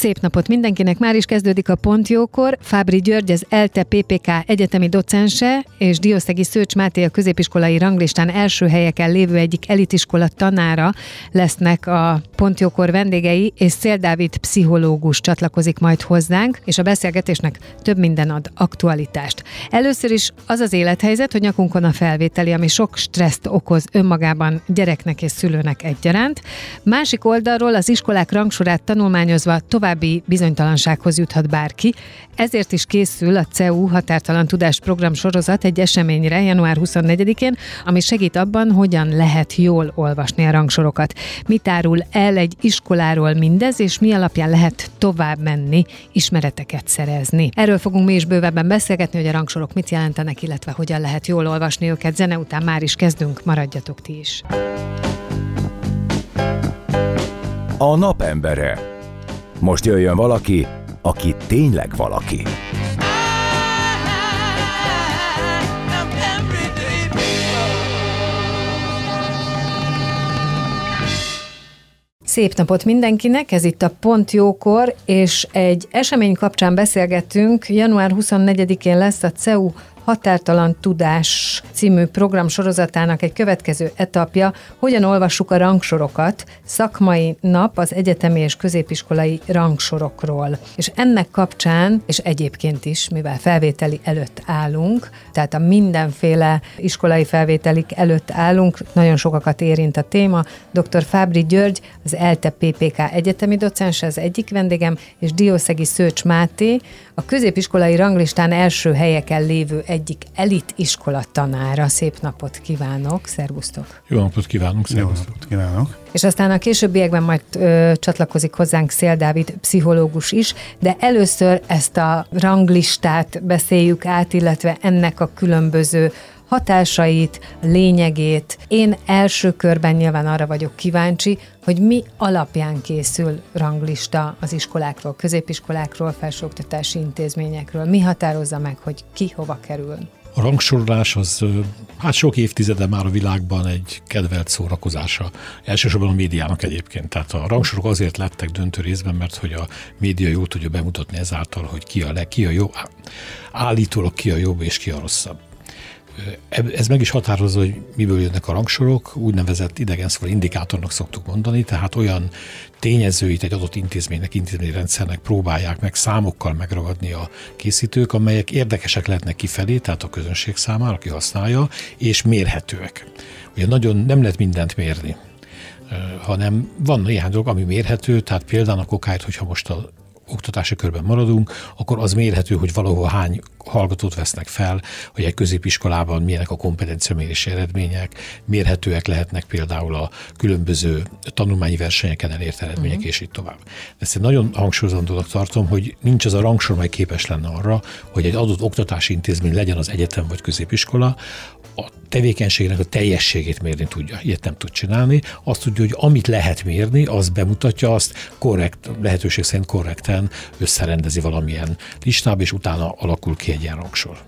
Szép napot mindenkinek, már is kezdődik a Pontjókor. Fábri György, az ELTE PPK egyetemi docense, és Diószegi Szőcs Máté a középiskolai ranglistán első helyeken lévő egyik elitiskola tanára lesznek a Pontjókor vendégei, és Szél Dávid pszichológus csatlakozik majd hozzánk, és a beszélgetésnek több minden ad aktualitást. Először is az az élethelyzet, hogy nyakunkon a felvételi, ami sok stresszt okoz önmagában gyereknek és szülőnek egyaránt. Másik oldalról az iskolák rangsorát tanulmányozva tovább további bizonytalansághoz juthat bárki, ezért is készül a CEU Határtalan Tudás Program sorozat egy eseményre január 24-én, ami segít abban, hogyan lehet jól olvasni a rangsorokat. Mit árul el egy iskoláról mindez, és mi alapján lehet tovább menni, ismereteket szerezni. Erről fogunk mi is bővebben beszélgetni, hogy a rangsorok mit jelentenek, illetve hogyan lehet jól olvasni őket. Zene után már is kezdünk, maradjatok ti is. A napembere. Most jöjjön valaki, aki tényleg valaki. Szép napot mindenkinek, ez itt a Pont Jókor, és egy esemény kapcsán beszélgetünk. Január 24-én lesz a CEU Határtalan Tudás című program sorozatának egy következő etapja, hogyan olvassuk a rangsorokat, szakmai nap az egyetemi és középiskolai rangsorokról. És ennek kapcsán, és egyébként is, mivel felvételi előtt állunk, tehát a mindenféle iskolai felvételik előtt állunk, nagyon sokakat érint a téma. Dr. Fábri György, az ELTE PPK egyetemi docens, az egyik vendégem, és Diószegi Szőcs Máté, a középiskolai ranglistán első helyeken lévő egyik elit iskola tanára. Szép napot kívánok, szervusztok! Jó napot kívánunk, szervusztok! Jó napot kívánok! És aztán a későbbiekben majd ö, csatlakozik hozzánk Szél Dávid pszichológus is, de először ezt a ranglistát beszéljük át, illetve ennek a különböző hatásait, lényegét. Én első körben nyilván arra vagyok kíváncsi, hogy mi alapján készül ranglista az iskolákról, középiskolákról, felsőoktatási intézményekről. Mi határozza meg, hogy ki hova kerül? A rangsorolás az hát sok évtizede már a világban egy kedvelt szórakozása. Elsősorban a médiának egyébként. Tehát a rangsorok azért lettek döntő részben, mert hogy a média jól tudja bemutatni ezáltal, hogy ki a leg, ki a jó, állítólag ki a jobb és ki a rosszabb ez meg is határozza, hogy miből jönnek a rangsorok, úgynevezett idegen szóval indikátornak szoktuk mondani, tehát olyan tényezőit egy adott intézménynek, intézményrendszernek próbálják meg számokkal megragadni a készítők, amelyek érdekesek lehetnek kifelé, tehát a közönség számára, aki használja, és mérhetőek. Ugye nagyon nem lehet mindent mérni hanem van néhány dolog, ami mérhető, tehát például a kokáit, hogyha most a oktatási körben maradunk, akkor az mérhető, hogy valahol hány hallgatót vesznek fel, hogy egy középiskolában milyenek a kompetenciamérési eredmények, mérhetőek lehetnek például a különböző tanulmányi versenyeken elért eredmények, uh-huh. és így tovább. Ezt egy nagyon hangsúlyozandónak tartom, hogy nincs az a rangsor, mely képes lenne arra, hogy egy adott oktatási intézmény legyen az egyetem vagy középiskola, a tevékenységnek a teljességét mérni tudja. Ilyet nem tud csinálni. Azt tudja, hogy amit lehet mérni, az bemutatja, azt korrekt, lehetőség szerint korrekten összerendezi valamilyen listába, és utána alakul ki egy ilyen rangsor.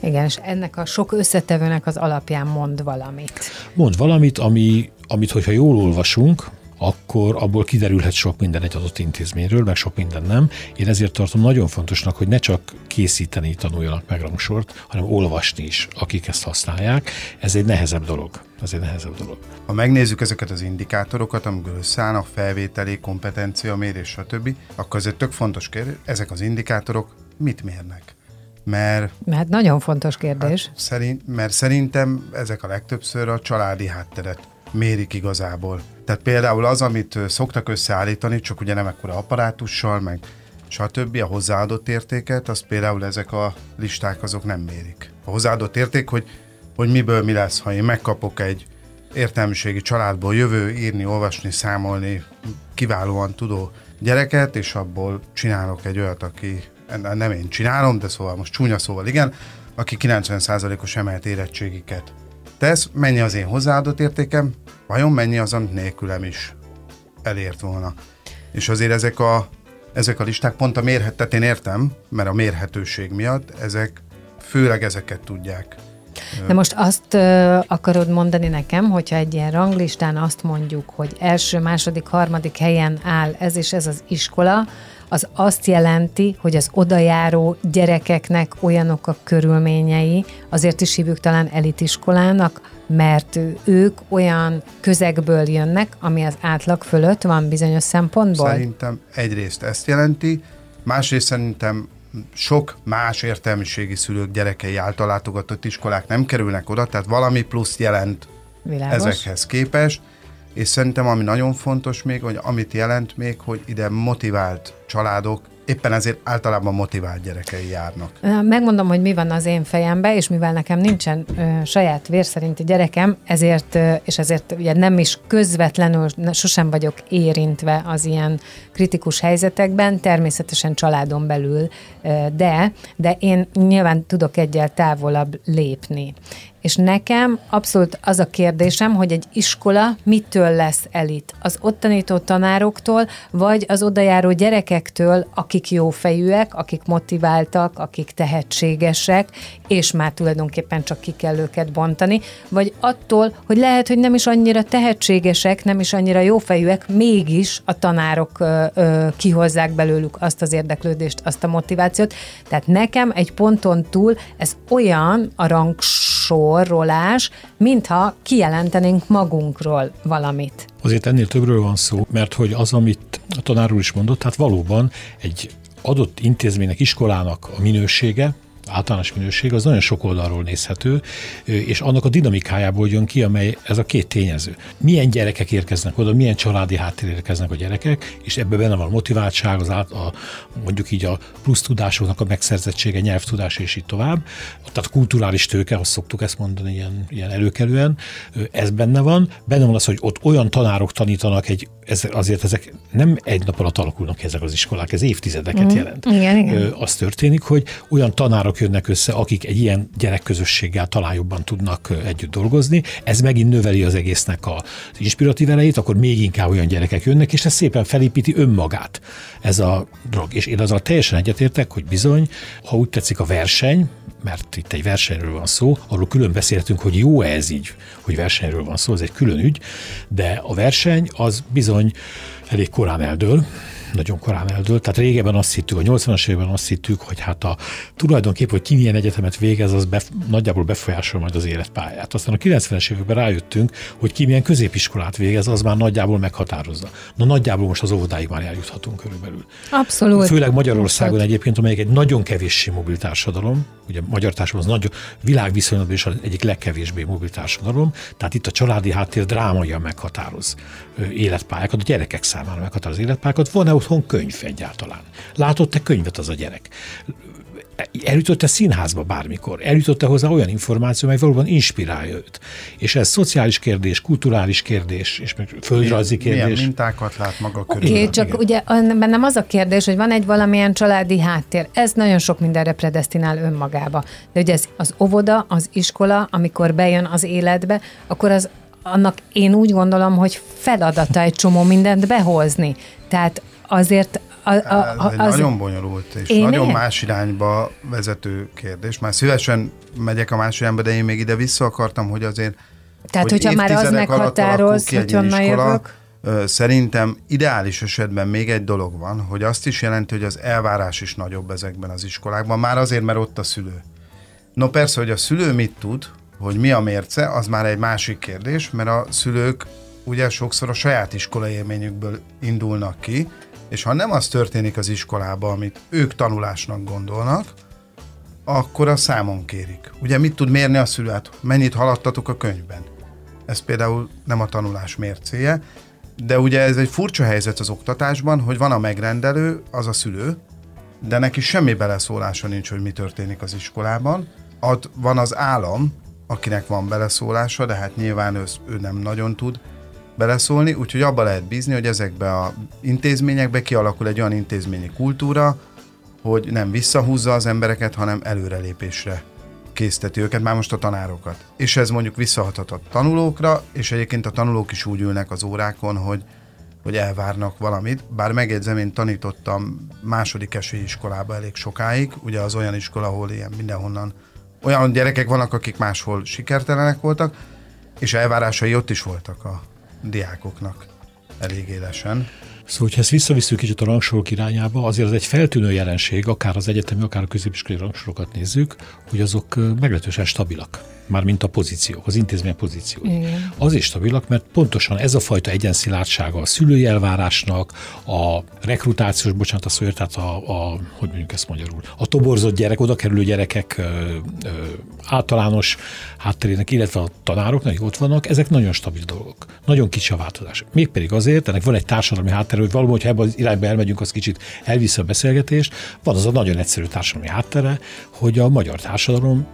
Igen, és ennek a sok összetevőnek az alapján mond valamit. Mond valamit, ami, amit hogyha jól olvasunk, akkor abból kiderülhet sok minden egy adott intézményről, meg sok minden nem. Én ezért tartom nagyon fontosnak, hogy ne csak készíteni tanuljanak meg rangsort, hanem olvasni is, akik ezt használják. Ez egy nehezebb dolog. Ez egy nehezebb dolog. Ha megnézzük ezeket az indikátorokat, amikor összeállnak, felvételi, kompetencia, mérés, stb., akkor ez egy tök fontos kérdés. Ezek az indikátorok mit mérnek? Mert, mert nagyon fontos kérdés. Hát szerint, mert szerintem ezek a legtöbbször a családi hátteret mérik igazából. Tehát például az, amit szoktak összeállítani, csak ugye nem ekkora apparátussal, meg stb. a hozzáadott értéket, az például ezek a listák azok nem mérik. A hozzáadott érték, hogy hogy miből mi lesz, ha én megkapok egy értelmiségi családból jövő, írni, olvasni, számolni, kiválóan tudó gyereket, és abból csinálok egy olyat, aki nem én csinálom, de szóval most csúnya szóval igen, aki 90%-os emelt érettségiket tesz, mennyi az én hozzáadott értékem, vajon mennyi az, amit nélkülem is elért volna. És azért ezek a, ezek a listák pont a mérhet, én értem, mert a mérhetőség miatt ezek főleg ezeket tudják de most azt ö, akarod mondani nekem, hogyha egy ilyen ranglistán azt mondjuk, hogy első, második, harmadik helyen áll ez és ez az iskola, az azt jelenti, hogy az odajáró gyerekeknek olyanok a körülményei, azért is hívjuk talán elitiskolának, mert ők olyan közegből jönnek, ami az átlag fölött van bizonyos szempontból? Szerintem egyrészt ezt jelenti, másrészt szerintem sok más értelmiségi szülők gyerekei által látogatott iskolák nem kerülnek oda, tehát valami plusz jelent Világos. ezekhez képest, és szerintem ami nagyon fontos még, hogy amit jelent még, hogy ide motivált családok éppen ezért általában motivált gyerekei járnak. Megmondom, hogy mi van az én fejemben, és mivel nekem nincsen ö, saját vérszerinti gyerekem, ezért, ö, és ezért ugye nem is közvetlenül, sosem vagyok érintve az ilyen kritikus helyzetekben, természetesen családon belül, ö, de, de én nyilván tudok egyel távolabb lépni. És nekem abszolút az a kérdésem, hogy egy iskola mitől lesz elit? Az ott tanító tanároktól, vagy az odajáró gyerekektől, akik jófejűek, akik motiváltak, akik tehetségesek, és már tulajdonképpen csak ki kell őket bontani, vagy attól, hogy lehet, hogy nem is annyira tehetségesek, nem is annyira jófejűek, mégis a tanárok ö, ö, kihozzák belőlük azt az érdeklődést, azt a motivációt. Tehát nekem egy ponton túl ez olyan a rangsor, sorrolás, mintha kijelentenénk magunkról valamit. Azért ennél többről van szó, mert hogy az, amit a tanár úr is mondott, hát valóban egy adott intézménynek, iskolának a minősége, általános minőség, az nagyon sok oldalról nézhető, és annak a dinamikájából jön ki, amely ez a két tényező. Milyen gyerekek érkeznek oda, milyen családi háttér érkeznek a gyerekek, és ebben benne van a motiváltság, az át, a, mondjuk így a plusz tudásoknak a megszerzettsége, nyelvtudás és így tovább. Tehát kulturális tőke, azt szoktuk ezt mondani ilyen, ilyen előkelően, ez benne van. Benne van az, hogy ott olyan tanárok tanítanak egy ez, azért ezek nem egy nap alatt alakulnak ezek az iskolák, ez évtizedeket mm. jelent. Igen, igen. Az történik, hogy olyan tanárok jönnek össze, akik egy ilyen gyerekközösséggel talán jobban tudnak együtt dolgozni, ez megint növeli az egésznek az inspiratív erejét, akkor még inkább olyan gyerekek jönnek, és ez szépen felépíti önmagát ez a dolog. És én azzal teljesen egyetértek, hogy bizony, ha úgy tetszik a verseny, mert itt egy versenyről van szó, arról külön beszéltünk, hogy jó ez így, hogy versenyről van szó, ez egy külön ügy, de a verseny az bizony elég korán eldől, nagyon korán eldőlt. Tehát régebben azt hittük, a 80-as években azt hittük, hogy hát a tulajdonképpen, hogy ki milyen egyetemet végez, az bef, nagyjából befolyásol majd az életpályát. Aztán a 90-es években rájöttünk, hogy ki milyen középiskolát végez, az már nagyjából meghatározza. Na nagyjából most az óvodáig már eljuthatunk körülbelül. Abszolút. Főleg Magyarországon Abszolút. egyébként, amelyik egy nagyon kevéssé mobil társadalom, ugye magyar társadalom az nagy világviszonylatban is egyik legkevésbé mobil társadalom, tehát itt a családi háttér drámaian meghatároz életpályákat, a gyerekek számára meghatároz életpályákat. Van-e otthon könyv egyáltalán? Látott-e könyvet az a gyerek? eljutott-e színházba bármikor, eljutott-e hozzá olyan információ, mely valóban inspirálja őt. És ez szociális kérdés, kulturális kérdés, és meg földrajzi kérdés. Milyen mintákat lát maga körül. Oké, okay, csak Igen. ugye bennem az a kérdés, hogy van egy valamilyen családi háttér. Ez nagyon sok mindenre predestinál önmagába. De ugye ez az óvoda, az iskola, amikor bejön az életbe, akkor az annak én úgy gondolom, hogy feladata egy csomó mindent behozni. Tehát azért a, a, a, Ez az... nagyon bonyolult, és én nagyon én? más irányba vezető kérdés. Már szívesen megyek a más irányba, de én még ide vissza akartam, hogy azért tehát, hogy hogyha már az meghatároz, hogy honnan jövök. Szerintem ideális esetben még egy dolog van, hogy azt is jelenti, hogy az elvárás is nagyobb ezekben az iskolákban, már azért, mert ott a szülő. No persze, hogy a szülő mit tud, hogy mi a mérce, az már egy másik kérdés, mert a szülők ugye sokszor a saját iskola élményükből indulnak ki, és ha nem az történik az iskolában, amit ők tanulásnak gondolnak, akkor a számon kérik. Ugye mit tud mérni a szülő? Hát mennyit haladtatok a könyvben? Ez például nem a tanulás mércéje, de ugye ez egy furcsa helyzet az oktatásban, hogy van a megrendelő, az a szülő, de neki semmi beleszólása nincs, hogy mi történik az iskolában. Ott van az állam, akinek van beleszólása, de hát nyilván ő, ő nem nagyon tud beleszólni, úgyhogy abba lehet bízni, hogy ezekbe a intézményekbe kialakul egy olyan intézményi kultúra, hogy nem visszahúzza az embereket, hanem előrelépésre készteti őket, már most a tanárokat. És ez mondjuk visszahathat a tanulókra, és egyébként a tanulók is úgy ülnek az órákon, hogy, hogy elvárnak valamit. Bár megjegyzem, én tanítottam második esélyiskolába elég sokáig, ugye az olyan iskola, ahol ilyen mindenhonnan olyan gyerekek vannak, akik máshol sikertelenek voltak, és elvárásai ott is voltak a diákoknak elég élesen. Szóval, hogyha ezt visszavisszük kicsit a rangsorok irányába, azért az egy feltűnő jelenség, akár az egyetemi, akár a középiskolai rangsorokat nézzük, hogy azok meglehetősen stabilak már mint a pozíciók, az intézmény pozíció. Igen. Azért stabilak, mert pontosan ez a fajta egyenszilátsága a szülői elvárásnak, a rekrutációs, bocsánat a szóért, tehát a, a, hogy mondjuk ezt magyarul, a toborzott gyerek, oda kerülő gyerekek ö, ö, általános hátterének, illetve a tanároknak, akik ott vannak, ezek nagyon stabil dolgok. Nagyon kicsi a változás. Mégpedig azért, ennek van egy társadalmi háttere, hogy valami, hogyha ebbe az irányba elmegyünk, az kicsit elvisz a beszélgetést, van az a nagyon egyszerű társadalmi háttere, hogy a magyar társadalom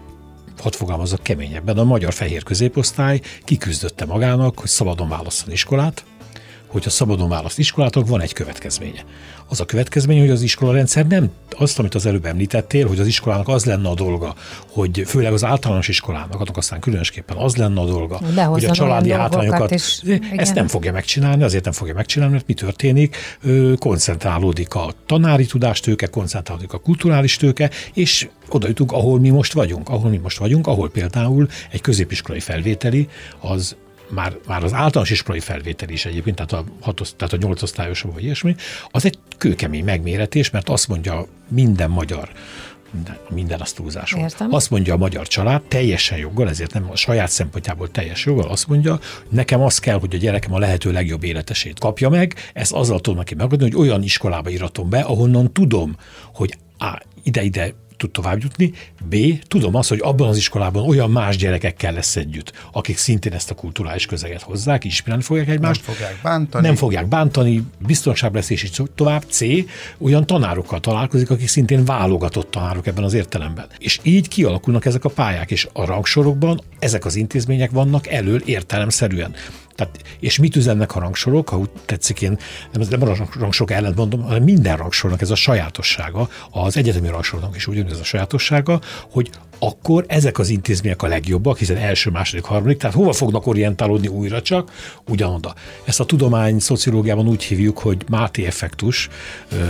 hadd fogalmazok keményebben, a magyar fehér középosztály kiküzdötte magának, hogy szabadon válaszol iskolát, hogyha szabadon választ iskolátok, van egy következménye. Az a következmény, hogy az iskolarendszer nem azt, amit az előbb említettél, hogy az iskolának az lenne a dolga, hogy főleg az általános iskolának, annak aztán különösképpen az lenne a dolga, Behozza hogy a családi hátrányokat, és, ezt nem fogja megcsinálni, azért nem fogja megcsinálni, mert mi történik, koncentrálódik a tanári tudástőke, koncentrálódik a kulturális tőke, és oda jutunk, ahol mi most vagyunk, ahol mi most vagyunk, ahol például egy középiskolai felvételi az már, már az általános iskolai felvétel is egyébként, tehát a, hatos, tehát a nyolcosztályos vagy ilyesmi, az egy kőkemény megméretés, mert azt mondja minden magyar minden, minden az. Értem. Azt mondja a magyar család, teljesen joggal, ezért nem a saját szempontjából teljes joggal, azt mondja, nekem az kell, hogy a gyerekem a lehető legjobb életesét kapja meg, ezt azzal tudom neki megadni, hogy olyan iskolába íratom be, ahonnan tudom, hogy á, ide-ide tud tovább jutni, B. Tudom azt, hogy abban az iskolában olyan más gyerekekkel lesz együtt, akik szintén ezt a kulturális közeget hozzák, ismerni fogják egymást. Nem fogják bántani. Nem fogják bántani, biztonság lesz és így tovább. C. Olyan tanárokkal találkozik, akik szintén válogatott tanárok ebben az értelemben. És így kialakulnak ezek a pályák, és a rangsorokban ezek az intézmények vannak elől értelemszerűen. Tehát, és mit üzennek a rangsorok, ha úgy tetszik, én nem, nem a rangsorok ellent mondom, hanem minden rangsornak ez a sajátossága, az egyetemi rangsornak is ugyanez a sajátossága, hogy akkor ezek az intézmények a legjobbak, hiszen első, második, harmadik, tehát hova fognak orientálódni újra csak? Ugyanoda. Ezt a tudomány szociológiában úgy hívjuk, hogy Máté effektus,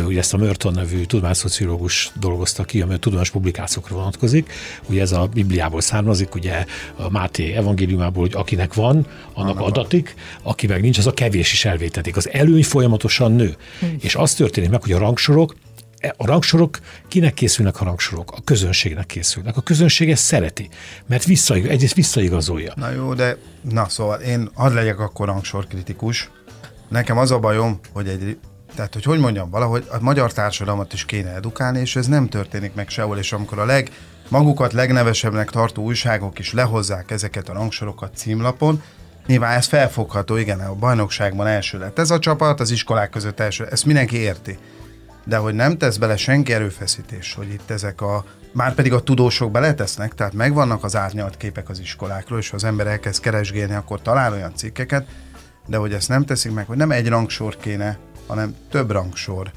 ugye ezt a Merton nevű tudományszociológus dolgozta ki, ami a tudományos publikációkra vonatkozik. Ugye ez a Bibliából származik, ugye a Máté evangéliumából, hogy akinek van, annak Annak adatik, aki meg nincs, az a kevés is elvétetik. Az előny folyamatosan nő. Hmm. És az történik meg, hogy a rangsorok a rangsorok, kinek készülnek a rangsorok? A közönségnek készülnek. A közönség ezt szereti, mert visszaig, egyrészt visszaigazolja. Na jó, de na szóval én hadd legyek akkor rangsor kritikus. Nekem az a bajom, hogy egy tehát, hogy hogy mondjam, valahogy a magyar társadalmat is kéne edukálni, és ez nem történik meg sehol, és amikor a leg, magukat legnevesebbnek tartó újságok is lehozzák ezeket a rangsorokat címlapon, Nyilván ez felfogható, igen, a bajnokságban első lett ez a csapat, az iskolák között első, ezt mindenki érti de hogy nem tesz bele senki erőfeszítés, hogy itt ezek a, már pedig a tudósok beletesznek, tehát megvannak az árnyalt képek az iskolákról, és ha az ember elkezd keresgélni, akkor talál olyan cikkeket, de hogy ezt nem teszik meg, hogy nem egy rangsor kéne, hanem több rangsor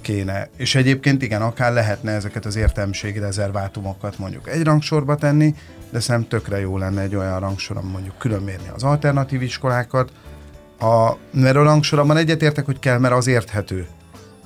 kéne. És egyébként igen, akár lehetne ezeket az értelmiségi rezervátumokat mondjuk egy rangsorba tenni, de szerintem tökre jó lenne egy olyan rangsor, mondjuk különmérni az alternatív iskolákat, a, mert a rangsorban egyetértek, hogy kell, mert az érthető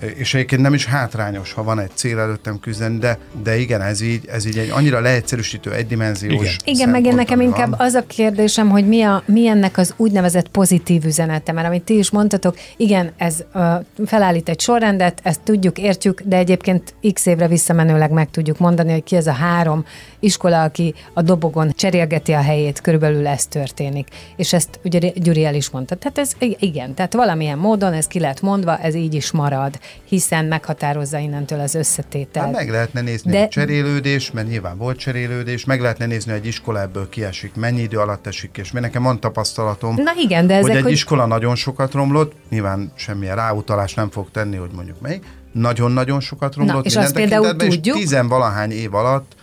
és egyébként nem is hátrányos, ha van egy cél előttem küzdeni, de, de igen, ez így, ez így egy annyira leegyszerűsítő, egydimenziós Igen, igen meg én nekem van. inkább az a kérdésem, hogy mi, a, mi ennek az úgynevezett pozitív üzenete, mert amit ti is mondtatok, igen, ez uh, felállít egy sorrendet, ezt tudjuk, értjük, de egyébként x évre visszamenőleg meg tudjuk mondani, hogy ki ez a három iskola, aki a dobogon cserélgeti a helyét, körülbelül ez történik. És ezt ugye Gyuri el is mondta. Tehát ez igen, tehát valamilyen módon ez ki lett mondva, ez így is marad hiszen meghatározza innentől az összetételt. Hát meg lehetne nézni De... a cserélődés, mert nyilván volt cserélődés, meg lehetne nézni, hogy egy iskola ebből kiesik, mennyi idő alatt esik, és mert nekem van tapasztalatom, Na igen, de ezek, hogy egy hogy... iskola nagyon sokat romlott, nyilván semmilyen ráutalás nem fog tenni, hogy mondjuk melyik, nagyon-nagyon sokat romlott. Na, és azt például tudjuk. És tizenvalahány év alatt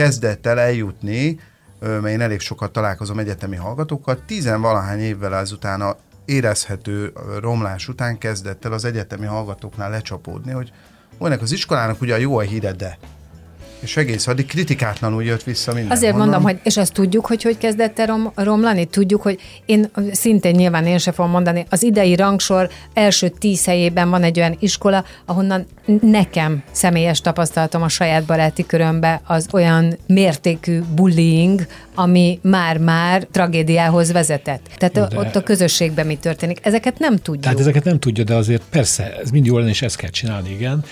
kezdett el eljutni mert én elég sokat találkozom egyetemi hallgatókkal, tizenvalahány évvel ezután a érezhető romlás után kezdett el az egyetemi hallgatóknál lecsapódni, hogy olyan az iskolának ugye a jó a híre, de és egész addig kritikátlanul jött vissza minden. Azért mondom, hogy, és azt tudjuk, hogy hogy kezdett el rom, romlani? Tudjuk, hogy én szintén nyilván én sem fogom mondani, az idei rangsor első tíz helyében van egy olyan iskola, ahonnan nekem személyes tapasztalatom a saját baráti körömbe az olyan mértékű bullying, ami már-már tragédiához vezetett. Tehát de, ott a közösségben mi történik. Ezeket nem tudjuk. Tehát ezeket nem tudja, de azért persze, ez mind jól lenne, és ezt kell csinálni, igen.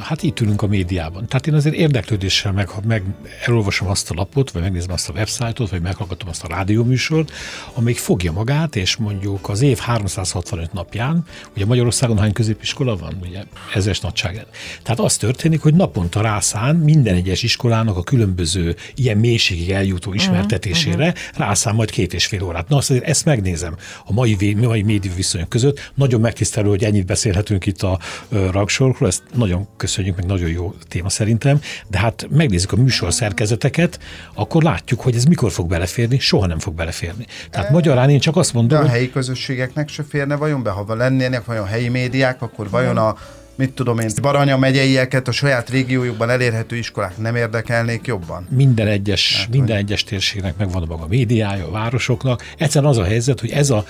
Hát itt ülünk a médiában. Tehát én azért érdeklődéssel meg, meg elolvasom azt a lapot, vagy megnézem azt a websájtot, vagy meghallgatom azt a rádióműsort, amelyik fogja magát, és mondjuk az év 365 napján, ugye Magyarországon hány középiskola van, ugye ezres nagyságán. Tehát az történik, hogy naponta rászán minden egyes iskolának a különböző ilyen mélységig eljutó ismeret ismertetésére uh-huh. rászám majd két és fél órát. Na azt azért ezt megnézem a mai, mai média viszonyok között. Nagyon megtisztelő, hogy ennyit beszélhetünk itt a ragsorokról, ezt nagyon köszönjük, meg nagyon jó téma szerintem, de hát megnézzük a műsor szerkezeteket, akkor látjuk, hogy ez mikor fog beleférni, soha nem fog beleférni. Tehát e, magyarán én csak azt mondom, de a helyi közösségeknek se férne vajon be, ha lennének vajon helyi médiák, akkor vajon a mit tudom én, Baranya megyeieket, a saját régiójukban elérhető iskolák nem érdekelnék jobban? Minden egyes, hát, minden hogy... egyes térségnek megvan a maga médiája, a városoknak. Egyszerűen az a helyzet, hogy ez a,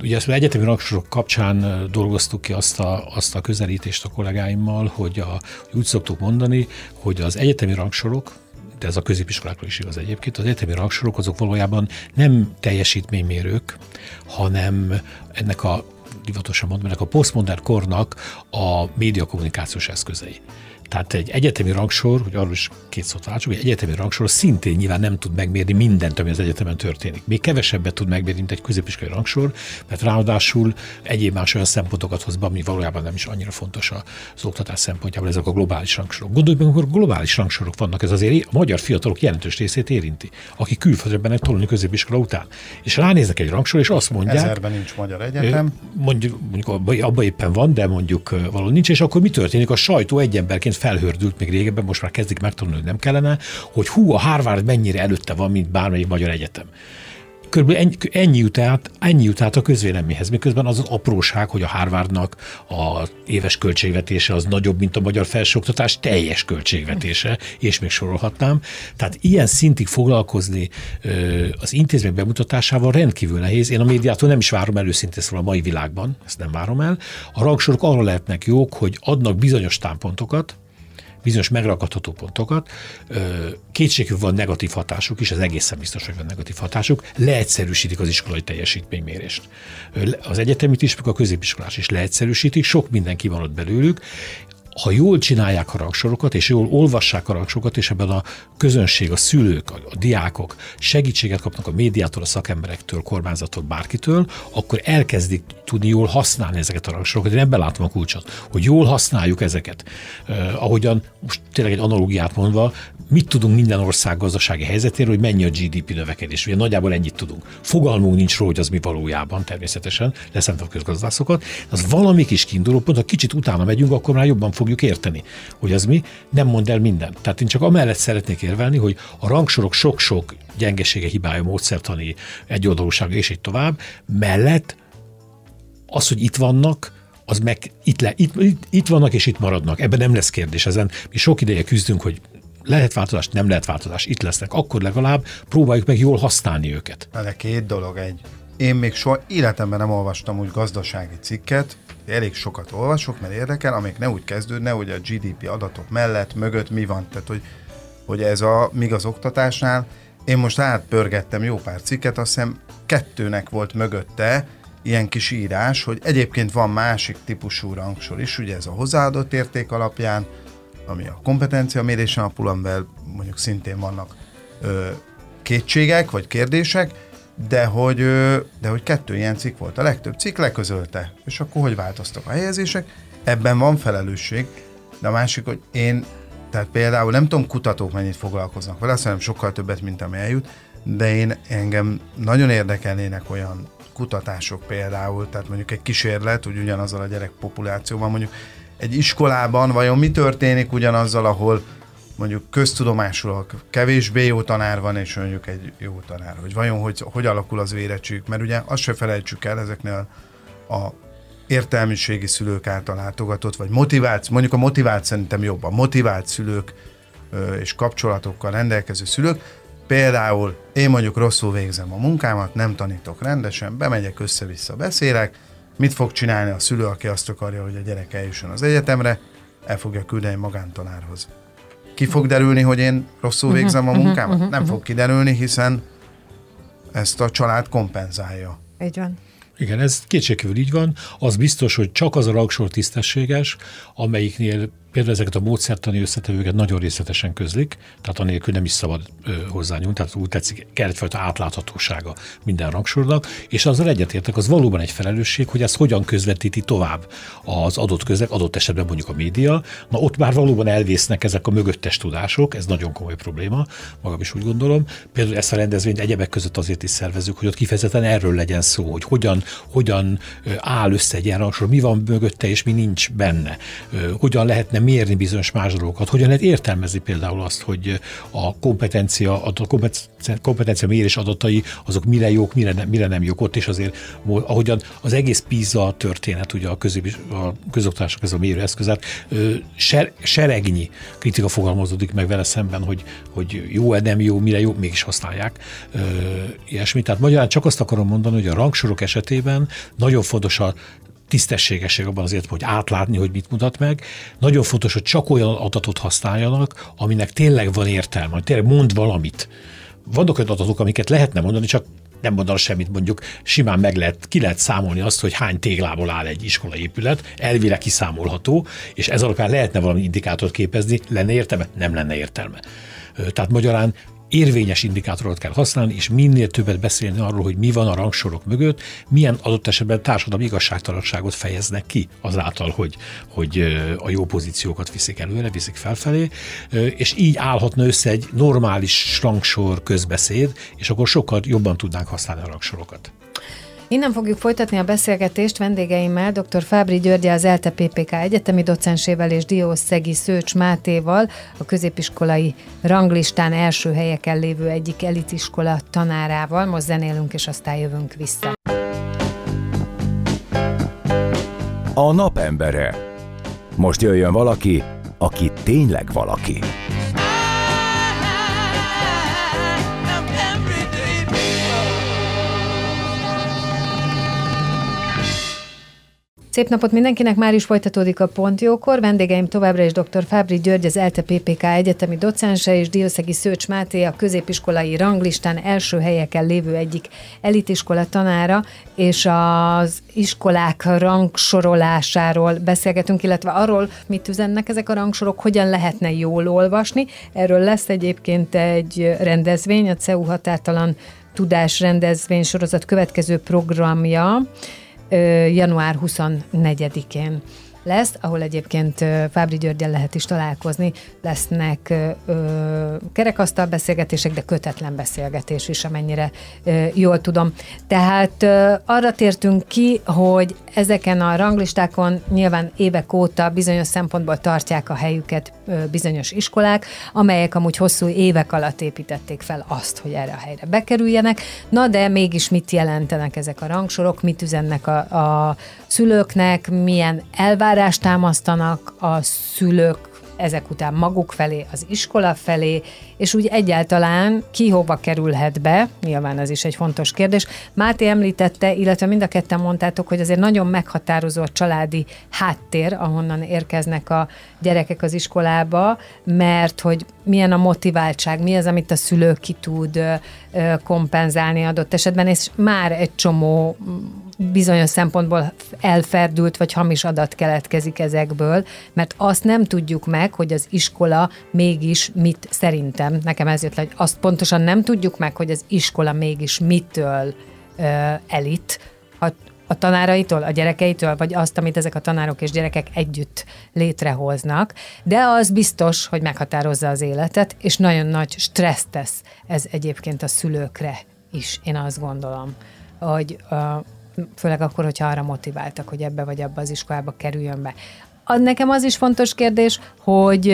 ugye ezt egyetemi rangsorok kapcsán dolgoztuk ki azt a, azt a közelítést a kollégáimmal, hogy, a, hogy úgy szoktuk mondani, hogy az egyetemi rangsorok, de ez a középiskolákról is igaz egyébként, az egyetemi rangsorok azok valójában nem teljesítménymérők, hanem ennek a divatosan mondom, ennek a posztmodern kornak a médiakommunikációs eszközei. Tehát egy egyetemi rangsor, hogy arról is két szót váltsuk, egy egyetemi rangsor szintén nyilván nem tud megmérni mindent, ami az egyetemen történik. Még kevesebbet tud megmérni, mint egy középiskolai rangsor, mert ráadásul egyéb más olyan szempontokat hoz be, ami valójában nem is annyira fontos az oktatás szempontjából, ezek a globális rangsorok. Gondolj meg, amikor globális rangsorok vannak, ez azért a magyar fiatalok jelentős részét érinti, akik külföldre mennek tolni középiskola után. És ránéznek egy rangsor, és azt mondják. Ezerben nincs magyar egyetem. Mondjuk, mondjuk abban éppen van, de mondjuk való nincs, és akkor mi történik? A sajtó egy emberként felhördült még régebben, most már kezdik megtanulni, hogy nem kellene, hogy hú, a Harvard mennyire előtte van, mint bármelyik magyar egyetem. Körülbelül ennyi, ennyi, jut át, ennyi jut át a közvéleményhez, miközben az az apróság, hogy a Harvardnak a éves költségvetése az nagyobb, mint a magyar felsőoktatás teljes költségvetése, és még sorolhatnám. Tehát ilyen szintig foglalkozni az intézmény bemutatásával rendkívül nehéz. Én a médiától nem is várom el őszintén szóval a mai világban, ezt nem várom el. A rangsorok arra lehetnek jók, hogy adnak bizonyos támpontokat, bizonyos megrakadható pontokat, kétségű van negatív hatásuk is, az egészen biztos, hogy van negatív hatásuk, leegyszerűsítik az iskolai teljesítménymérést. Az egyetemit is, meg a középiskolás is leegyszerűsítik, sok mindenki van belőlük, ha jól csinálják a rangsorokat, és jól olvassák a rangsorokat, és ebben a közönség, a szülők, a, a diákok segítséget kapnak a médiától, a szakemberektől, kormányzattól, bárkitől, akkor elkezdik tudni jól használni ezeket a rangsorokat. Én ebben látom a kulcsot, hogy jól használjuk ezeket. Uh, ahogyan, most tényleg egy analógiát mondva, mit tudunk minden ország gazdasági helyzetéről, hogy mennyi a GDP növekedés. Ugye nagyjából ennyit tudunk. Fogalmunk nincs róla, hogy az mi valójában, természetesen, leszámítva a közgazdászokat. Az valami kis kiinduló pont, ha kicsit utána megyünk, akkor már jobban fogjuk érteni, hogy az mi, nem mond el mindent. Tehát én csak amellett szeretnék érvelni, hogy a rangsorok sok-sok gyengesége, hibája, módszertani, egyoldalúsága és így tovább, mellett az, hogy itt vannak, az meg itt, le, itt, itt, itt vannak és itt maradnak. Ebben nem lesz kérdés. Ezen mi sok ideje küzdünk, hogy lehet változás, nem lehet változás, itt lesznek. Akkor legalább próbáljuk meg jól használni őket. De két dolog. Egy, én még soha életemben nem olvastam úgy gazdasági cikket, elég sokat olvasok, mert érdekel, amik ne úgy kezdődne, hogy a GDP adatok mellett, mögött mi van. Tehát, hogy, hogy ez a, míg az oktatásnál, én most átpörgettem jó pár cikket, azt hiszem kettőnek volt mögötte ilyen kis írás, hogy egyébként van másik típusú rangsor is, ugye ez a hozzáadott érték alapján, ami a kompetencia mérésen alapul, amivel mondjuk szintén vannak ö, kétségek vagy kérdések, de hogy, de hogy kettő ilyen cikk volt. A legtöbb cikk leközölte. És akkor hogy változtak a helyezések? Ebben van felelősség, de a másik, hogy én, tehát például nem tudom, kutatók mennyit foglalkoznak vele, azt sokkal többet, mint ami eljut, de én engem nagyon érdekelnének olyan kutatások például, tehát mondjuk egy kísérlet, úgy ugyanazzal a gyerek populációban, mondjuk egy iskolában vajon mi történik ugyanazzal, ahol mondjuk köztudomásról kevésbé jó tanár van, és mondjuk egy jó tanár, hogy vajon hogy, hogy alakul az érettségük, mert ugye azt se felejtsük el ezeknél a értelmiségi szülők által látogatott, vagy motivált, mondjuk a motivált szerintem jobb, a motivált szülők és kapcsolatokkal rendelkező szülők, Például én mondjuk rosszul végzem a munkámat, nem tanítok rendesen, bemegyek össze-vissza, beszélek, mit fog csinálni a szülő, aki azt akarja, hogy a gyerek eljusson az egyetemre, el fogja küldeni magántanárhoz. Ki fog derülni, hogy én rosszul mhm, végzem a mhm, munkámat? Mhm, nem fog kiderülni, hiszen ezt a család kompenzálja. Így van. Igen, ez kétségkívül így van. Az biztos, hogy csak az a rangsor tisztességes, amelyiknél például ezeket a módszertani összetevőket nagyon részletesen közlik, tehát anélkül nem is szabad hozzányúlni, tehát úgy tetszik, kell egyfajta átláthatósága minden rangsornak, és azzal egyetértek, az valóban egy felelősség, hogy ezt hogyan közvetíti tovább az adott közeg, adott esetben mondjuk a média. Na ott már valóban elvésznek ezek a mögöttes tudások, ez nagyon komoly probléma, magam is úgy gondolom. Például ezt a rendezvényt egyebek között azért is szervezünk, hogy ott kifejezetten erről legyen szó, hogy hogyan, hogyan áll össze egy ilyen rangsor, mi van mögötte és mi nincs benne, hogyan lehetne mérni bizonyos más dolgokat, hogyan lehet értelmezni például azt, hogy a kompetencia, a kompetencia, mérés adatai, azok mire jók, mire, ne, mire nem jók ott, és azért ahogyan az egész PISA történet, ugye a, közép, a közoktatások ez a mérőeszközet, ser, seregnyi kritika fogalmazódik meg vele szemben, hogy, hogy jó-e, nem jó, mire jó, mégis használják ilyesmit. Tehát magyarán csak azt akarom mondani, hogy a rangsorok esetében nagyon fontos a tisztességesség abban azért, hogy átlátni, hogy mit mutat meg. Nagyon fontos, hogy csak olyan adatot használjanak, aminek tényleg van értelme, hogy tényleg mond valamit. Vannak olyan adatok, amiket lehetne mondani, csak nem mondanak semmit, mondjuk simán meg lehet, ki lehet számolni azt, hogy hány téglából áll egy iskolaépület, elvileg kiszámolható, és ez alapján lehetne valami indikátort képezni, lenne értelme? Nem lenne értelme. Tehát magyarán érvényes indikátorokat kell használni, és minél többet beszélni arról, hogy mi van a rangsorok mögött, milyen adott esetben társadalmi igazságtalanságot fejeznek ki azáltal, hogy, hogy a jó pozíciókat viszik előre, viszik felfelé, és így állhatna össze egy normális rangsor közbeszéd, és akkor sokkal jobban tudnánk használni a rangsorokat. Innen fogjuk folytatni a beszélgetést vendégeimmel, dr. Fábri Györgye az ELTE egyetemi docensével és Diószegi Szőcs Mátéval, a középiskolai ranglistán első helyeken lévő egyik elitiskola tanárával. Most zenélünk, és aztán jövünk vissza. A napembere. Most jöjjön valaki, aki tényleg valaki. Szép napot mindenkinek, már is folytatódik a Pontjókor. Vendégeim továbbra is dr. Fábri György, az ELTE PPK egyetemi docense, és Diószegi Szőcs Máté, a középiskolai ranglistán első helyeken lévő egyik elitiskola tanára, és az iskolák rangsorolásáról beszélgetünk, illetve arról, mit üzennek ezek a rangsorok, hogyan lehetne jól olvasni. Erről lesz egyébként egy rendezvény, a CEU határtalan tudás rendezvény sorozat következő programja, január 24-én lesz, ahol egyébként Fábri Györgyel lehet is találkozni, lesznek ö, kerekasztal beszélgetések, de kötetlen beszélgetés is, amennyire ö, jól tudom. Tehát ö, arra tértünk ki, hogy ezeken a ranglistákon nyilván évek óta bizonyos szempontból tartják a helyüket ö, bizonyos iskolák, amelyek amúgy hosszú évek alatt építették fel azt, hogy erre a helyre bekerüljenek. Na de mégis mit jelentenek ezek a rangsorok, mit üzennek a, a szülőknek, milyen elvárást támasztanak a szülők ezek után maguk felé, az iskola felé, és úgy egyáltalán ki hova kerülhet be, nyilván ez is egy fontos kérdés. Máté említette, illetve mind a ketten mondtátok, hogy azért nagyon meghatározó a családi háttér, ahonnan érkeznek a gyerekek az iskolába, mert hogy milyen a motiváltság, mi az, amit a szülő ki tud kompenzálni adott esetben, és már egy csomó bizonyos szempontból elferdült vagy hamis adat keletkezik ezekből, mert azt nem tudjuk meg, hogy az iskola mégis mit szerintem, nekem ez jött le, hogy azt pontosan nem tudjuk meg, hogy az iskola mégis mitől ö, elit, ha a tanáraitól, a gyerekeitől, vagy azt, amit ezek a tanárok és gyerekek együtt létrehoznak, de az biztos, hogy meghatározza az életet, és nagyon nagy stressz tesz ez egyébként a szülőkre is, én azt gondolom, hogy főleg akkor, hogyha arra motiváltak, hogy ebbe vagy abba az iskolába kerüljön be. A, nekem az is fontos kérdés, hogy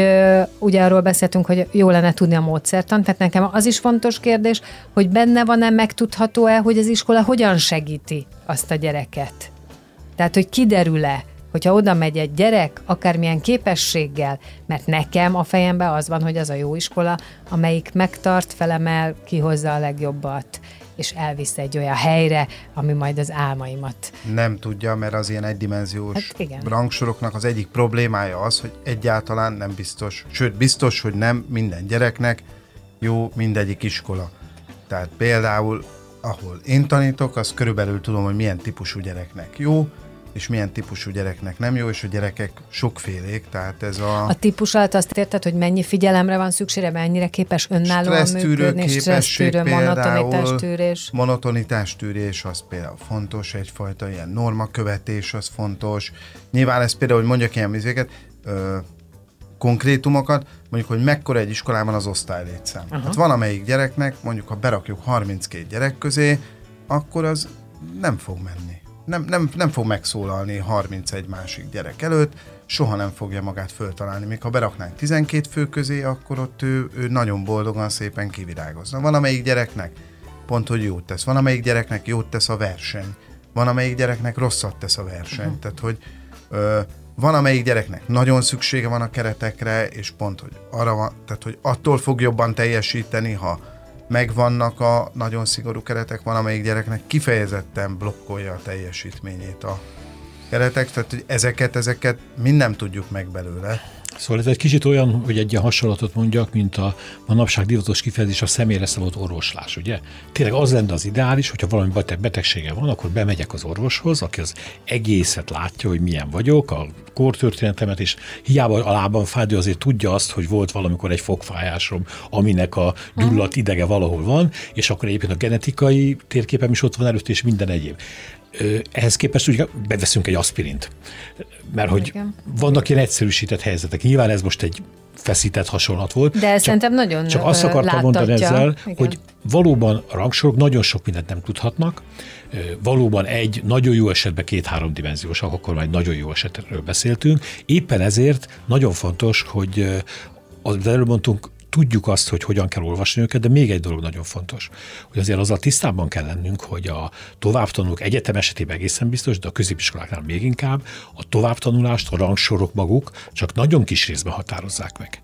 ugye arról beszéltünk, hogy jó lenne tudni a módszertan, tehát nekem az is fontos kérdés, hogy benne van-e, megtudható-e, hogy az iskola hogyan segíti azt a gyereket. Tehát, hogy kiderül-e, hogyha oda megy egy gyerek, akármilyen képességgel, mert nekem a fejemben az van, hogy az a jó iskola, amelyik megtart, felemel, kihozza a legjobbat, és elvisz egy olyan helyre, ami majd az álmaimat. Nem tudja, mert az ilyen egydimenziós Hát igen. rangsoroknak az egyik problémája az, hogy egyáltalán nem biztos, sőt biztos, hogy nem minden gyereknek jó mindegyik iskola. Tehát például, ahol én tanítok, az körülbelül tudom, hogy milyen típusú gyereknek jó, és milyen típusú gyereknek nem jó, és a gyerekek sokfélék, tehát ez a... A típus alatt azt érted, hogy mennyi figyelemre van szüksége, mennyire képes önállóan stressztűrő működni, képesség stressztűrő, például, monotonitástűrés. monotonitástűrés az például fontos, egyfajta ilyen normakövetés az fontos. Nyilván ez például, hogy mondjak ilyen vizéket, ö, konkrétumokat, mondjuk, hogy mekkora egy iskolában az osztálylétszám. Uh-huh. Hát van amelyik gyereknek, mondjuk ha berakjuk 32 gyerek közé, akkor az nem fog menni. Nem, nem, nem fog megszólalni 31 másik gyerek előtt, soha nem fogja magát föltalálni. Még ha beraknánk 12 fő közé, akkor ott ő, ő nagyon boldogan szépen kivirágozna. Van amelyik gyereknek pont, hogy jót tesz. Van amelyik gyereknek jót tesz a verseny. Van amelyik gyereknek rosszat tesz a verseny. Uh-huh. Tehát, hogy ö, van amelyik gyereknek nagyon szüksége van a keretekre, és pont, hogy arra van, tehát, hogy attól fog jobban teljesíteni, ha megvannak a nagyon szigorú keretek, van amelyik gyereknek kifejezetten blokkolja a teljesítményét a keretek, tehát hogy ezeket, ezeket mind nem tudjuk meg belőle. Szóval ez egy kicsit olyan, hogy egy ilyen hasonlatot mondjak, mint a manapság divatos kifejezés a személyre szabott orvoslás, ugye? Tényleg az lenne az ideális, hogyha valami beteg, betegsége van, akkor bemegyek az orvoshoz, aki az egészet látja, hogy milyen vagyok, a kortörténetemet, és hiába a lábam fáj, de azért tudja azt, hogy volt valamikor egy fogfájásom, aminek a gyulladt idege valahol van, és akkor egyébként a genetikai térképem is ott van előtt, és minden egyéb. Ehhez képest ugye beveszünk egy aspirint, mert hogy Igen. vannak ilyen egyszerűsített helyzetek. Nyilván ez most egy feszített hasonlat volt. De ez szerintem nagyon, Csak azt akartam mondani láttatja. ezzel, Igen. hogy valóban a rangsorok nagyon sok mindent nem tudhatnak, valóban egy nagyon jó esetben két-három dimenziósak, akkor már egy nagyon jó esetről beszéltünk. Éppen ezért nagyon fontos, hogy az előbb mondtunk, tudjuk azt, hogy hogyan kell olvasni őket, de még egy dolog nagyon fontos, hogy azért azzal tisztában kell lennünk, hogy a továbbtanulók egyetem esetében egészen biztos, de a középiskoláknál még inkább a továbbtanulást a rangsorok maguk csak nagyon kis részben határozzák meg.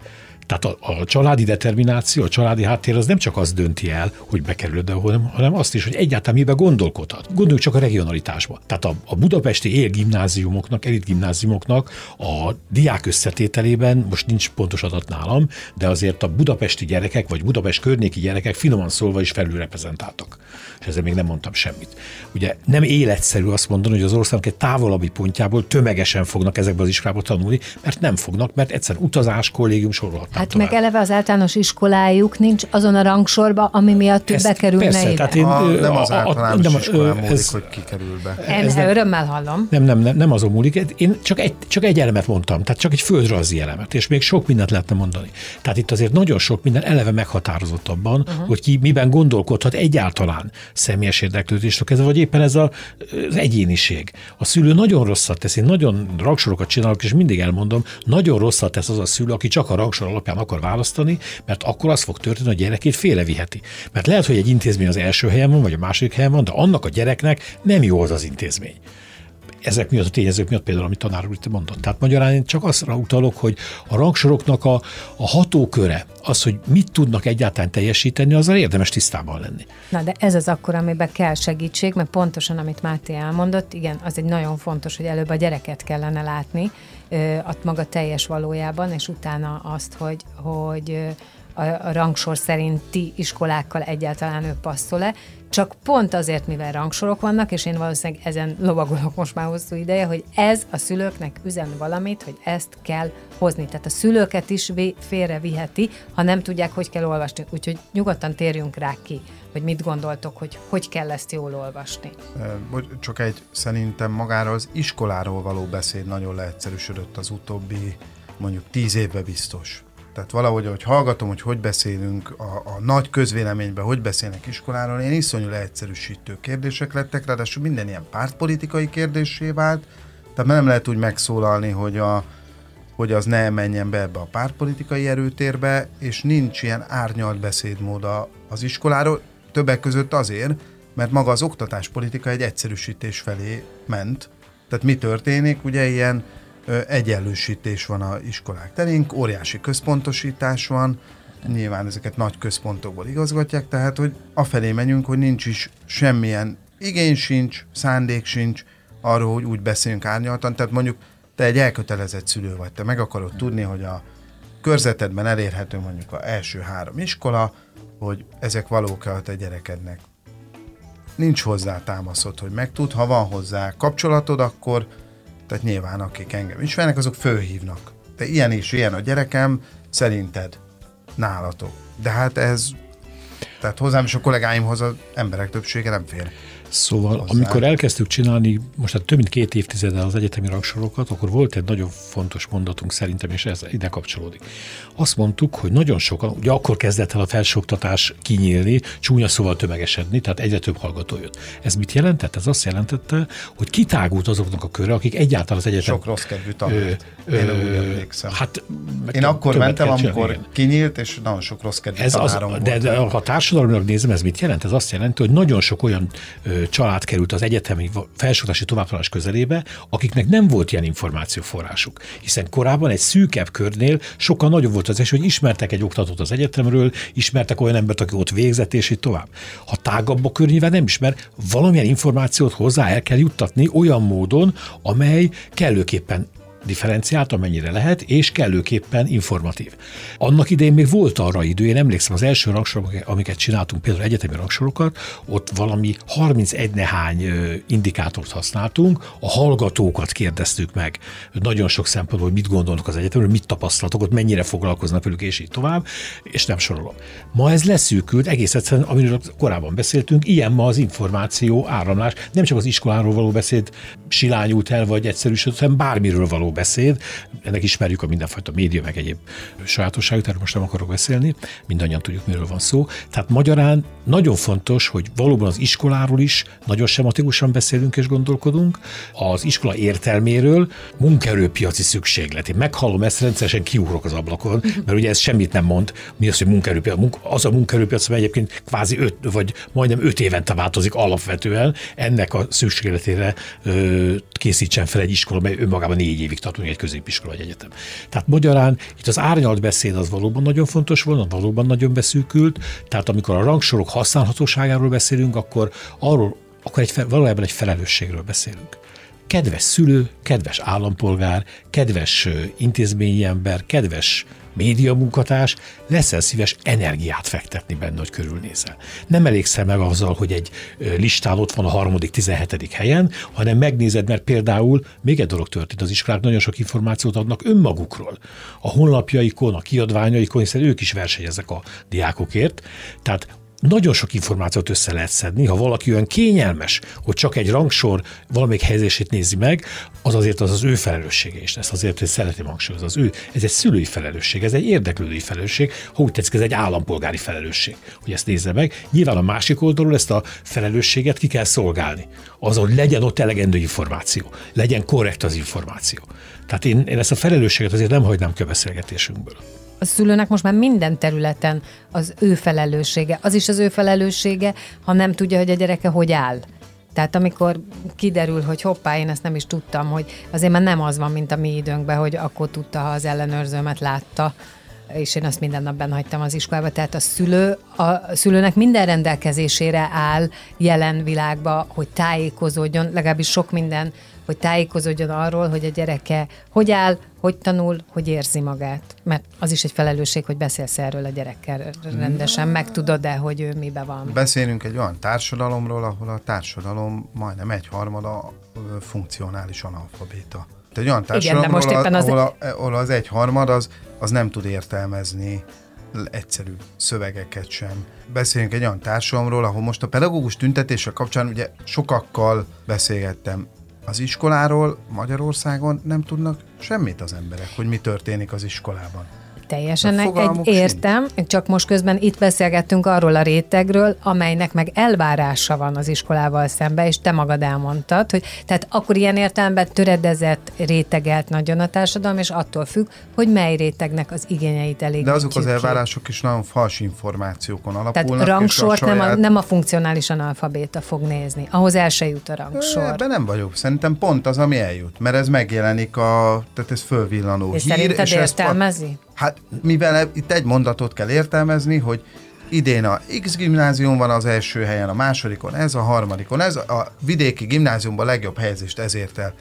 Tehát a, a családi determináció, a családi háttér az nem csak azt dönti el, hogy bekerülöd, hanem, hanem azt is, hogy egyáltalán miben gondolkodhat. Gondoljuk csak a regionalitásba. Tehát a, a budapesti élgimnáziumoknak, elitgimnáziumoknak a diák összetételében, most nincs pontos adat nálam, de azért a budapesti gyerekek, vagy Budapest környéki gyerekek finoman szólva is felülreprezentáltak. És ezzel még nem mondtam semmit. Ugye nem életszerű azt mondani, hogy az országnak egy távolabbi pontjából tömegesen fognak ezekbe az iskolába tanulni, mert nem fognak, mert egyszerűen utazás, kollégium sorolhatnám Hát tovább. meg eleve az általános iskolájuk nincs azon a rangsorba, ami miatt ő Ezt bekerülne persze, ide. tehát én- A, nem a- az a- a- általános nem, ö, iskolán múlik, ez- hogy ki kerül be. Én ez nem- örömmel hallom. Nem, nem, nem, nem azon múlik. Én csak egy, csak egy elemet mondtam, tehát csak egy földrajzi elemet, és még sok mindent lehetne mondani. Tehát itt azért nagyon sok minden eleve meghatározott abban, uh-huh. hogy ki miben gondolkodhat egyáltalán személyes érdeklődéstől kezdve, vagy éppen ez a, az egyéniség. A szülő nagyon rosszat tesz, én nagyon rangsorokat csinálok, és mindig elmondom, nagyon rosszat tesz az a szülő, aki csak a rangsor alapján akar választani, mert akkor az fog történni, hogy a gyerekét félreviheti. Mert lehet, hogy egy intézmény az első helyen van, vagy a második helyen van, de annak a gyereknek nem jó az az intézmény ezek miatt a tényezők miatt például, amit tanár úr itt mondott. Tehát magyarán én csak azra utalok, hogy a rangsoroknak a, a hatóköre, az, hogy mit tudnak egyáltalán teljesíteni, azzal érdemes tisztában lenni. Na, de ez az akkor, amiben kell segítség, mert pontosan, amit Máté elmondott, igen, az egy nagyon fontos, hogy előbb a gyereket kellene látni, ott maga teljes valójában, és utána azt, hogy, hogy a, a rangsor szerinti iskolákkal egyáltalán ő passzol-e, csak pont azért, mivel rangsorok vannak, és én valószínűleg ezen lovagolok most már hosszú ideje, hogy ez a szülőknek üzen valamit, hogy ezt kell hozni. Tehát a szülőket is vé- félreviheti, ha nem tudják, hogy kell olvasni. Úgyhogy nyugodtan térjünk rá ki, hogy mit gondoltok, hogy hogy kell ezt jól olvasni. Csak egy szerintem magáról az iskoláról való beszéd nagyon leegyszerűsödött az utóbbi mondjuk tíz évben biztos. Tehát valahogy, hogy hallgatom, hogy hogy beszélünk a, a nagy közvéleményben, hogy beszélnek iskoláról, én iszonyú leegyszerűsítő kérdések lettek, ráadásul minden ilyen pártpolitikai kérdésé vált, tehát nem lehet úgy megszólalni, hogy a hogy az ne menjen be ebbe a pártpolitikai erőtérbe, és nincs ilyen árnyalt beszédmód az iskoláról, többek között azért, mert maga az oktatáspolitika egy egyszerűsítés felé ment. Tehát mi történik? Ugye ilyen egyenlősítés van a iskolák terén, óriási központosítás van, nyilván ezeket nagy központokból igazgatják, tehát hogy afelé menjünk, hogy nincs is semmilyen igény sincs, szándék sincs arról, hogy úgy beszéljünk árnyaltan, tehát mondjuk te egy elkötelezett szülő vagy, te meg akarod tudni, hogy a körzetedben elérhető mondjuk a első három iskola, hogy ezek valók-e a te gyerekednek. Nincs hozzá támaszod, hogy megtud, ha van hozzá kapcsolatod, akkor, tehát nyilván akik engem ismernek, azok fölhívnak. De ilyen is, ilyen a gyerekem, szerinted nálatok. De hát ez, tehát hozzám és a kollégáimhoz az emberek többsége nem fér. Szóval, hozzá. amikor elkezdtük csinálni, most hát több mint két évtizeddel az egyetemi rangsorokat, akkor volt egy nagyon fontos mondatunk szerintem, és ez ide kapcsolódik. Azt mondtuk, hogy nagyon sokan, ugye akkor kezdett el a felsőoktatás kinyílni, csúnya szóval tömegesedni, tehát egyre több hallgató jött. Ez mit jelentett? Ez azt jelentette, hogy kitágult azoknak a köre, akik egyáltalán az egyetem... Sok rossz kedvű tanult. Én úgy emlékszem. Hát, Én akkor mentem, amikor igen. kinyílt, és nagyon sok rossz kedvű ez az, de, de, ha társadalomnak nézem, ez mit jelent? Ez azt jelenti, hogy nagyon sok olyan ö, család került az egyetemi felsőoktatási továbbtanulás közelébe, akiknek nem volt ilyen információforrásuk. Hiszen korábban egy szűkebb körnél sokkal nagyobb volt az esély, hogy ismertek egy oktatót az egyetemről, ismertek olyan embert, aki ott végzett, és így tovább. Ha tágabb a kör nem ismer, valamilyen információt hozzá el kell juttatni olyan módon, amely kellőképpen differenciált, amennyire lehet, és kellőképpen informatív. Annak idején még volt arra idő, én emlékszem az első rangsorok, amiket csináltunk, például egyetemi rangsorokat, ott valami 31 nehány indikátort használtunk, a hallgatókat kérdeztük meg, nagyon sok szempontból, hogy mit gondolnak az egyetemről, mit tapasztalatok, ott mennyire foglalkoznak velük, és így tovább, és nem sorolom. Ma ez leszűkült, egész egyszerűen, amiről korábban beszéltünk, ilyen ma az információ áramlás, nem csak az iskoláról való beszéd silányult el, vagy egyszerűsödött, hanem bármiről való beszéd. Ennek ismerjük a mindenfajta média, meg egyéb sajátosságot, erről most nem akarok beszélni, mindannyian tudjuk, miről van szó. Tehát magyarán nagyon fontos, hogy valóban az iskoláról is nagyon sematikusan beszélünk és gondolkodunk, az iskola értelméről, munkaerőpiaci szükséglet. Én meghallom ezt, rendszeresen kiugrok az ablakon, mert ugye ez semmit nem mond, mi az, hogy munkaerőpiac. Az a munkaerőpiac, amely egyébként kvázi öt, vagy majdnem öt évente változik alapvetően, ennek a szükségletére ö, készítsen fel egy iskola, mely önmagában négy évig tart, egy középiskola vagy egyetem. Tehát magyarán itt az árnyalt beszéd az valóban nagyon fontos volna, valóban nagyon beszűkült, tehát amikor a rangsorok használhatóságáról beszélünk, akkor arról, akkor egy, valójában egy felelősségről beszélünk kedves szülő, kedves állampolgár, kedves intézményi ember, kedves médiamunkatárs, leszel szíves energiát fektetni benne, hogy körülnézel. Nem elégszem meg azzal, hogy egy listán ott van a harmadik, tizenhetedik helyen, hanem megnézed, mert például még egy dolog történt, az iskolák nagyon sok információt adnak önmagukról. A honlapjaikon, a kiadványaikon, hiszen ők is versenyeznek a diákokért. Tehát nagyon sok információt össze lehet szedni, ha valaki olyan kényelmes, hogy csak egy rangsor valamelyik helyzését nézi meg, az azért az az ő felelőssége is lesz, azért, hogy szeretném hangsúlyozni, az ő, ez egy szülői felelősség, ez egy érdeklődői felelősség, ha úgy tetszik, ez egy állampolgári felelősség, hogy ezt nézze meg. Nyilván a másik oldalról ezt a felelősséget ki kell szolgálni. Az, hogy legyen ott elegendő információ, legyen korrekt az információ. Tehát én, én ezt a felelősséget azért nem hagynám ki a beszélgetésünkből a szülőnek most már minden területen az ő felelőssége. Az is az ő felelőssége, ha nem tudja, hogy a gyereke hogy áll. Tehát amikor kiderül, hogy hoppá, én ezt nem is tudtam, hogy azért már nem az van, mint a mi időnkben, hogy akkor tudta, ha az ellenőrzőmet látta, és én azt minden nap hagytam az iskolába, tehát a szülő, a szülőnek minden rendelkezésére áll jelen világba, hogy tájékozódjon, legalábbis sok minden hogy tájékozódjon arról, hogy a gyereke hogy áll, hogy tanul, hogy érzi magát. Mert az is egy felelősség, hogy beszélsz erről a gyerekkel rendesen, meg tudod-e, hogy ő mibe van. Beszélünk egy olyan társadalomról, ahol a társadalom majdnem egyharmada funkcionális analfabéta. Egy olyan társadalomról, Igen, de most éppen az... Ahol, a, ahol az egyharmad az, az nem tud értelmezni egyszerű szövegeket sem. Beszéljünk egy olyan társadalomról, ahol most a pedagógus tüntetése kapcsán ugye sokakkal beszélgettem az iskoláról Magyarországon nem tudnak semmit az emberek, hogy mi történik az iskolában. Teljesen egy értem, csak most közben itt beszélgettünk arról a rétegről, amelynek meg elvárása van az iskolával szembe, és te magad elmondtad, hogy tehát akkor ilyen értelemben töredezett, rétegelt nagyon a társadalom, és attól függ, hogy mely rétegnek az igényeit elég. De azok az elvárások is nagyon fals információkon alapulnak. Tehát rangsort és a nem, a, saját- nem a funkcionális analfabéta fog nézni. Ahhoz el se jut a rangsor. Ebben nem vagyok. Szerintem pont az, ami eljut. Mert ez megjelenik a, tehát ez fölvillanó És hír. szerinted ezt értelmezi? Hát mivel itt egy mondatot kell értelmezni, hogy idén a X gimnázium van az első helyen, a másodikon ez, a harmadikon ez, a vidéki gimnáziumban legjobb helyezést ezért el.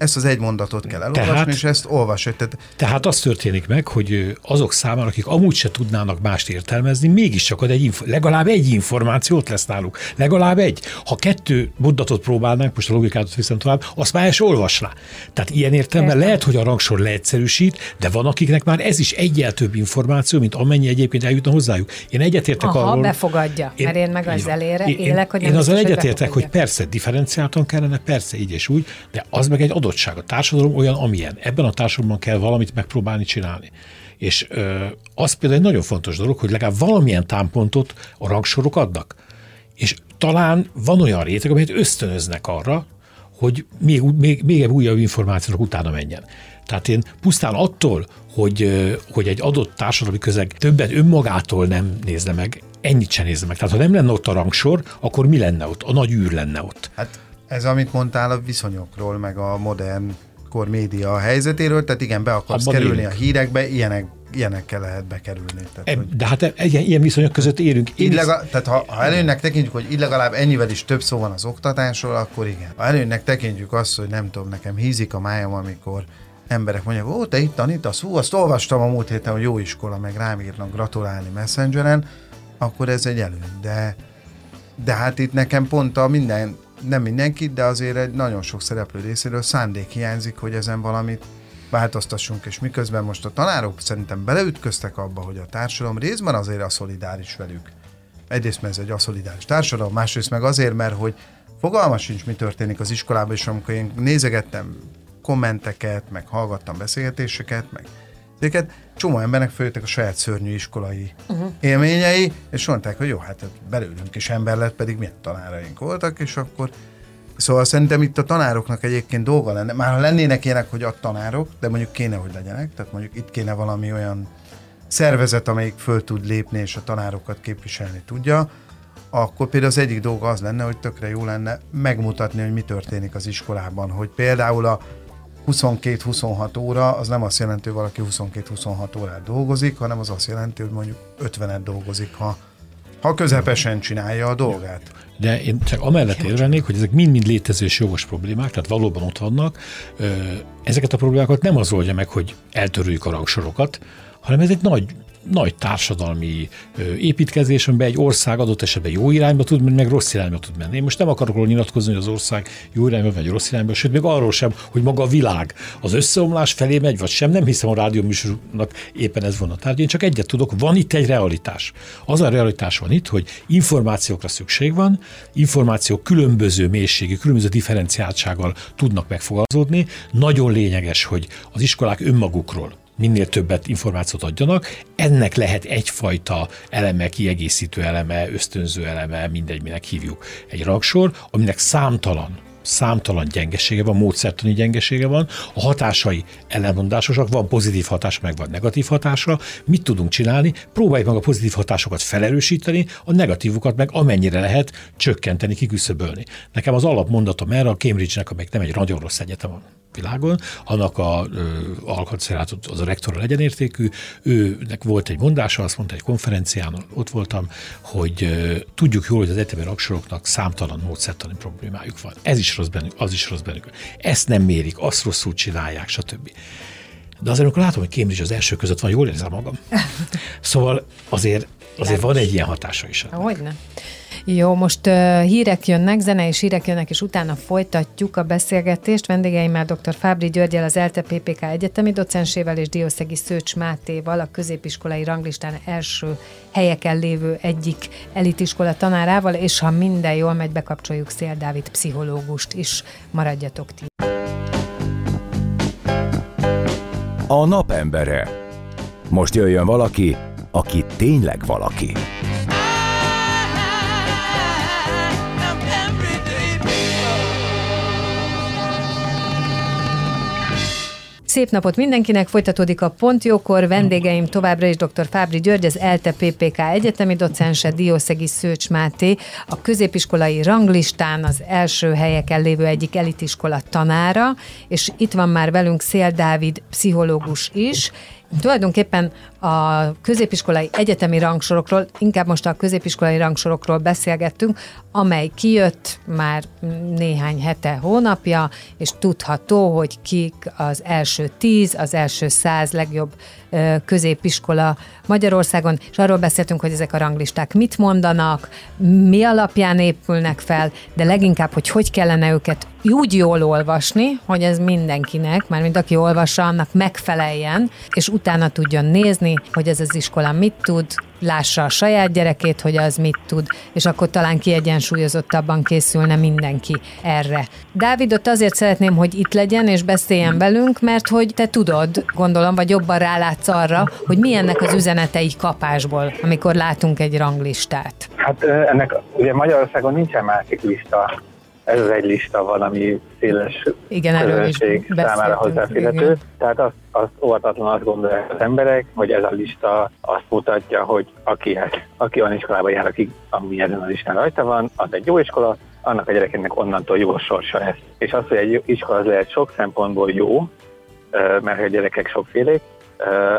Ezt az egy mondatot kell elolvasni, Tehát- és ezt olvasod. Tehát Tehát az történik meg, hogy azok számára, akik amúgy se tudnának mást értelmezni, mégiscsak ad egy inf- legalább egy információt lesz náluk. Legalább egy. Ha kettő mondatot próbálnánk, most a logikát viszem tovább, azt már el se olvasná. Tehát ilyen értelemben lehet, hogy a rangsor leegyszerűsít, de van, akiknek már ez is egyel több információ, mint amennyi egyébként eljutna hozzájuk. Én egyetértek Aha, arról. befogadja, mert én meg az elére Én- élek, hogy Én nem azzal egyetértek, hogy persze differenciáltan kellene, persze így és úgy, de az meg egy adottság. A társadalom olyan, amilyen. Ebben a társadalomban kell valamit megpróbálni csinálni. És ö, az például egy nagyon fontos dolog, hogy legalább valamilyen támpontot a rangsorok adnak. És talán van olyan réteg, amelyet ösztönöznek arra, hogy még, még, még egy újabb információnak utána menjen. Tehát én pusztán attól, hogy, hogy egy adott társadalmi közeg többet önmagától nem nézne meg, ennyit sem nézne meg. Tehát ha nem lenne ott a rangsor, akkor mi lenne ott? A nagy űr lenne ott. Hát ez, amit mondtál a viszonyokról, meg a modern kor média helyzetéről, tehát igen, be akarsz Abban kerülni élünk. a hírekbe, ilyenek, ilyenekkel lehet bekerülni. Tehát, E, hogy De hát ilyen, ilyen viszonyok között érünk. Én így tehát ha, ha előnynek tekintjük, hogy így legalább ennyivel is több szó van az oktatásról, akkor igen. Ha előnynek tekintjük azt, hogy nem tudom, nekem hízik a májam, amikor emberek mondják, ó, te itt tanítasz, hú, azt olvastam a múlt héten, hogy jó iskola, meg rám írnak gratulálni Messengeren, akkor ez egy előny. De, de hát itt nekem pont a minden, nem mindenki, de azért egy nagyon sok szereplő részéről szándék hiányzik, hogy ezen valamit változtassunk, és miközben most a tanárok szerintem beleütköztek abba, hogy a társadalom részben azért a szolidáris velük. Egyrészt, mert ez egy aszolidáris társadalom, másrészt meg azért, mert hogy fogalma sincs, mi történik az iskolában, és amikor én nézegettem kommenteket, meg hallgattam beszélgetéseket, meg ezeket, csomó embernek följöttek a saját szörnyű iskolai uh-huh. élményei, és mondták, hogy jó, hát belőlünk is ember lett, pedig milyen tanáraink voltak, és akkor Szóval szerintem itt a tanároknak egyébként dolga lenne, már ha lennének ilyenek, hogy a tanárok, de mondjuk kéne, hogy legyenek, tehát mondjuk itt kéne valami olyan szervezet, amelyik föl tud lépni és a tanárokat képviselni tudja, akkor például az egyik dolga az lenne, hogy tökre jó lenne megmutatni, hogy mi történik az iskolában, hogy például a 22-26 óra az nem azt jelenti, hogy valaki 22-26 órát dolgozik, hanem az azt jelenti, hogy mondjuk 50-et dolgozik, ha, ha közepesen csinálja a dolgát. De én csak amellett érvelnék, hogy ezek mind-mind létező és jogos problémák, tehát valóban ott vannak. Ezeket a problémákat nem az oldja meg, hogy eltörőjük a rangsorokat, hanem ez egy nagy nagy társadalmi ö, építkezés, amiben egy ország adott esetben jó irányba tud menni, meg rossz irányba tud menni. Én most nem akarok róla nyilatkozni, hogy az ország jó irányba vagy rossz irányba, sőt, még arról sem, hogy maga a világ az összeomlás felé megy, vagy sem. Nem hiszem a rádióműsornak éppen ez van a tárgy. Én csak egyet tudok, van itt egy realitás. Az a realitás van itt, hogy információkra szükség van, információk különböző mélységű, különböző differenciáltsággal tudnak megfogalmazódni. Nagyon lényeges, hogy az iskolák önmagukról minél többet információt adjanak. Ennek lehet egyfajta eleme, kiegészítő eleme, ösztönző eleme, mindegy, minek hívjuk. Egy rangsor, aminek számtalan számtalan gyengesége van, módszertani gyengesége van, a hatásai ellenmondásosak, van pozitív hatása, meg van negatív hatása. Mit tudunk csinálni? Próbáljuk meg a pozitív hatásokat felerősíteni, a negatívukat meg amennyire lehet csökkenteni, kiküszöbölni. Nekem az alapmondatom erre a Cambridge-nek, amelyik nem egy nagyon rossz egyetem a világon, annak a alkotszerátot az a rektora legyenértékű, őnek volt egy mondása, azt mondta egy konferencián, ott voltam, hogy ö, tudjuk jól, hogy az egyetemi raksoroknak számtalan módszertani problémájuk van. Ez is rossz bennük, az is rossz bennük. Ezt nem mérik, azt rosszul csinálják, stb. De azért, amikor látom, hogy Cambridge az első között van, jól érzem magam. Szóval azért, azért van egy ilyen hatása is. Hogyne. Jó, most uh, hírek jönnek, zene és hírek jönnek, és utána folytatjuk a beszélgetést. Vendégeimmel dr. Fábri Györgyel, az ELTE PPK egyetemi docensével és Diószegi Szőcs Mátéval, a középiskolai ranglistán első helyeken lévő egyik elitiskola tanárával, és ha minden jól megy, bekapcsoljuk Szél Dávid pszichológust is. Maradjatok ti. A napembere. Most jöjjön valaki, aki tényleg valaki. Szép napot mindenkinek, folytatódik a Pontjókor, vendégeim továbbra is dr. Fábri György, az ELTE PPK egyetemi docense, Diószegi Szőcs Máté, a középiskolai ranglistán az első helyeken lévő egyik elitiskola tanára, és itt van már velünk Szél Dávid, pszichológus is, Tulajdonképpen a középiskolai egyetemi rangsorokról, inkább most a középiskolai rangsorokról beszélgettünk, amely kijött már néhány hete, hónapja, és tudható, hogy kik az első tíz, az első száz legjobb középiskola Magyarországon, és arról beszéltünk, hogy ezek a ranglisták mit mondanak, mi alapján épülnek fel, de leginkább, hogy hogy kellene őket úgy jól olvasni, hogy ez mindenkinek, már mint aki olvassa, annak megfeleljen, és utána tudjon nézni, hogy ez az iskola mit tud, lássa a saját gyerekét, hogy az mit tud, és akkor talán kiegyensúlyozottabban készülne mindenki erre. Dávidot azért szeretném, hogy itt legyen és beszéljen velünk, mert hogy te tudod, gondolom, vagy jobban rálátsz arra, hogy milyennek az üzenetei kapásból, amikor látunk egy ranglistát. Hát ennek ugye Magyarországon nincsen másik lista, ez az egy lista van, ami széles igen, közönség számára hozzáférhető. Igen. Tehát azt, azt óvatatlan azt gondolják az emberek, hogy ez a lista azt mutatja, hogy aki, aki olyan iskolába jár, aki ami ezen a listán rajta van, az egy jó iskola, annak a gyerekének onnantól jó sorsa lesz. És az, hogy egy iskola az lehet sok szempontból jó, mert a gyerekek sokfélék,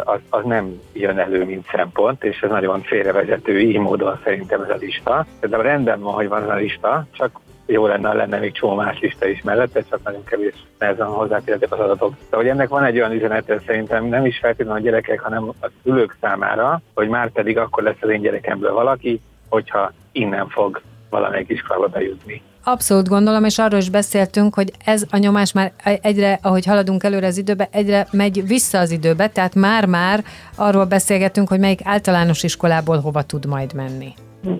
az, az nem jön elő, mint szempont, és ez nagyon félrevezető így módon szerintem ez a lista. De rendben van, hogy van ez a lista, csak jó lenne, ha lenne még csomó más lista is mellette, csak nagyon kevés nehezen hozzáférhetek az adatok. De hogy ennek van egy olyan üzenete szerintem nem is feltétlenül a gyerekek, hanem a szülők számára, hogy már pedig akkor lesz az én gyerekemből valaki, hogyha innen fog valamelyik iskolába bejutni. Abszolút gondolom, és arról is beszéltünk, hogy ez a nyomás már egyre, ahogy haladunk előre az időbe, egyre megy vissza az időbe, tehát már-már arról beszélgetünk, hogy melyik általános iskolából hova tud majd menni.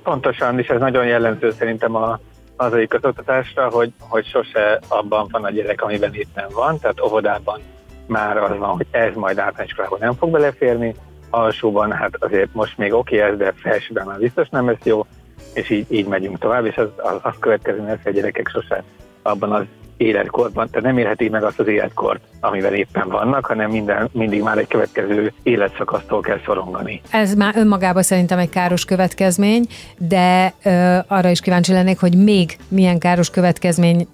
Pontosan, és ez nagyon jellemző szerintem a hazai közoktatásra, hogy, hogy sose abban van a gyerek, amiben nem van, tehát óvodában már az van, hogy ez majd általános iskolában nem fog beleférni, alsóban hát azért most még oké ez, de felsőben már biztos nem lesz jó, és így, így megyünk tovább, és az, az, az következő lesz, hogy a gyerekek sose abban az életkorban, tehát nem élheti meg azt az életkort, amivel éppen vannak, hanem minden, mindig már egy következő életszakasztól kell szorongani. Ez már önmagában szerintem egy káros következmény, de ö, arra is kíváncsi lennék, hogy még milyen káros következmény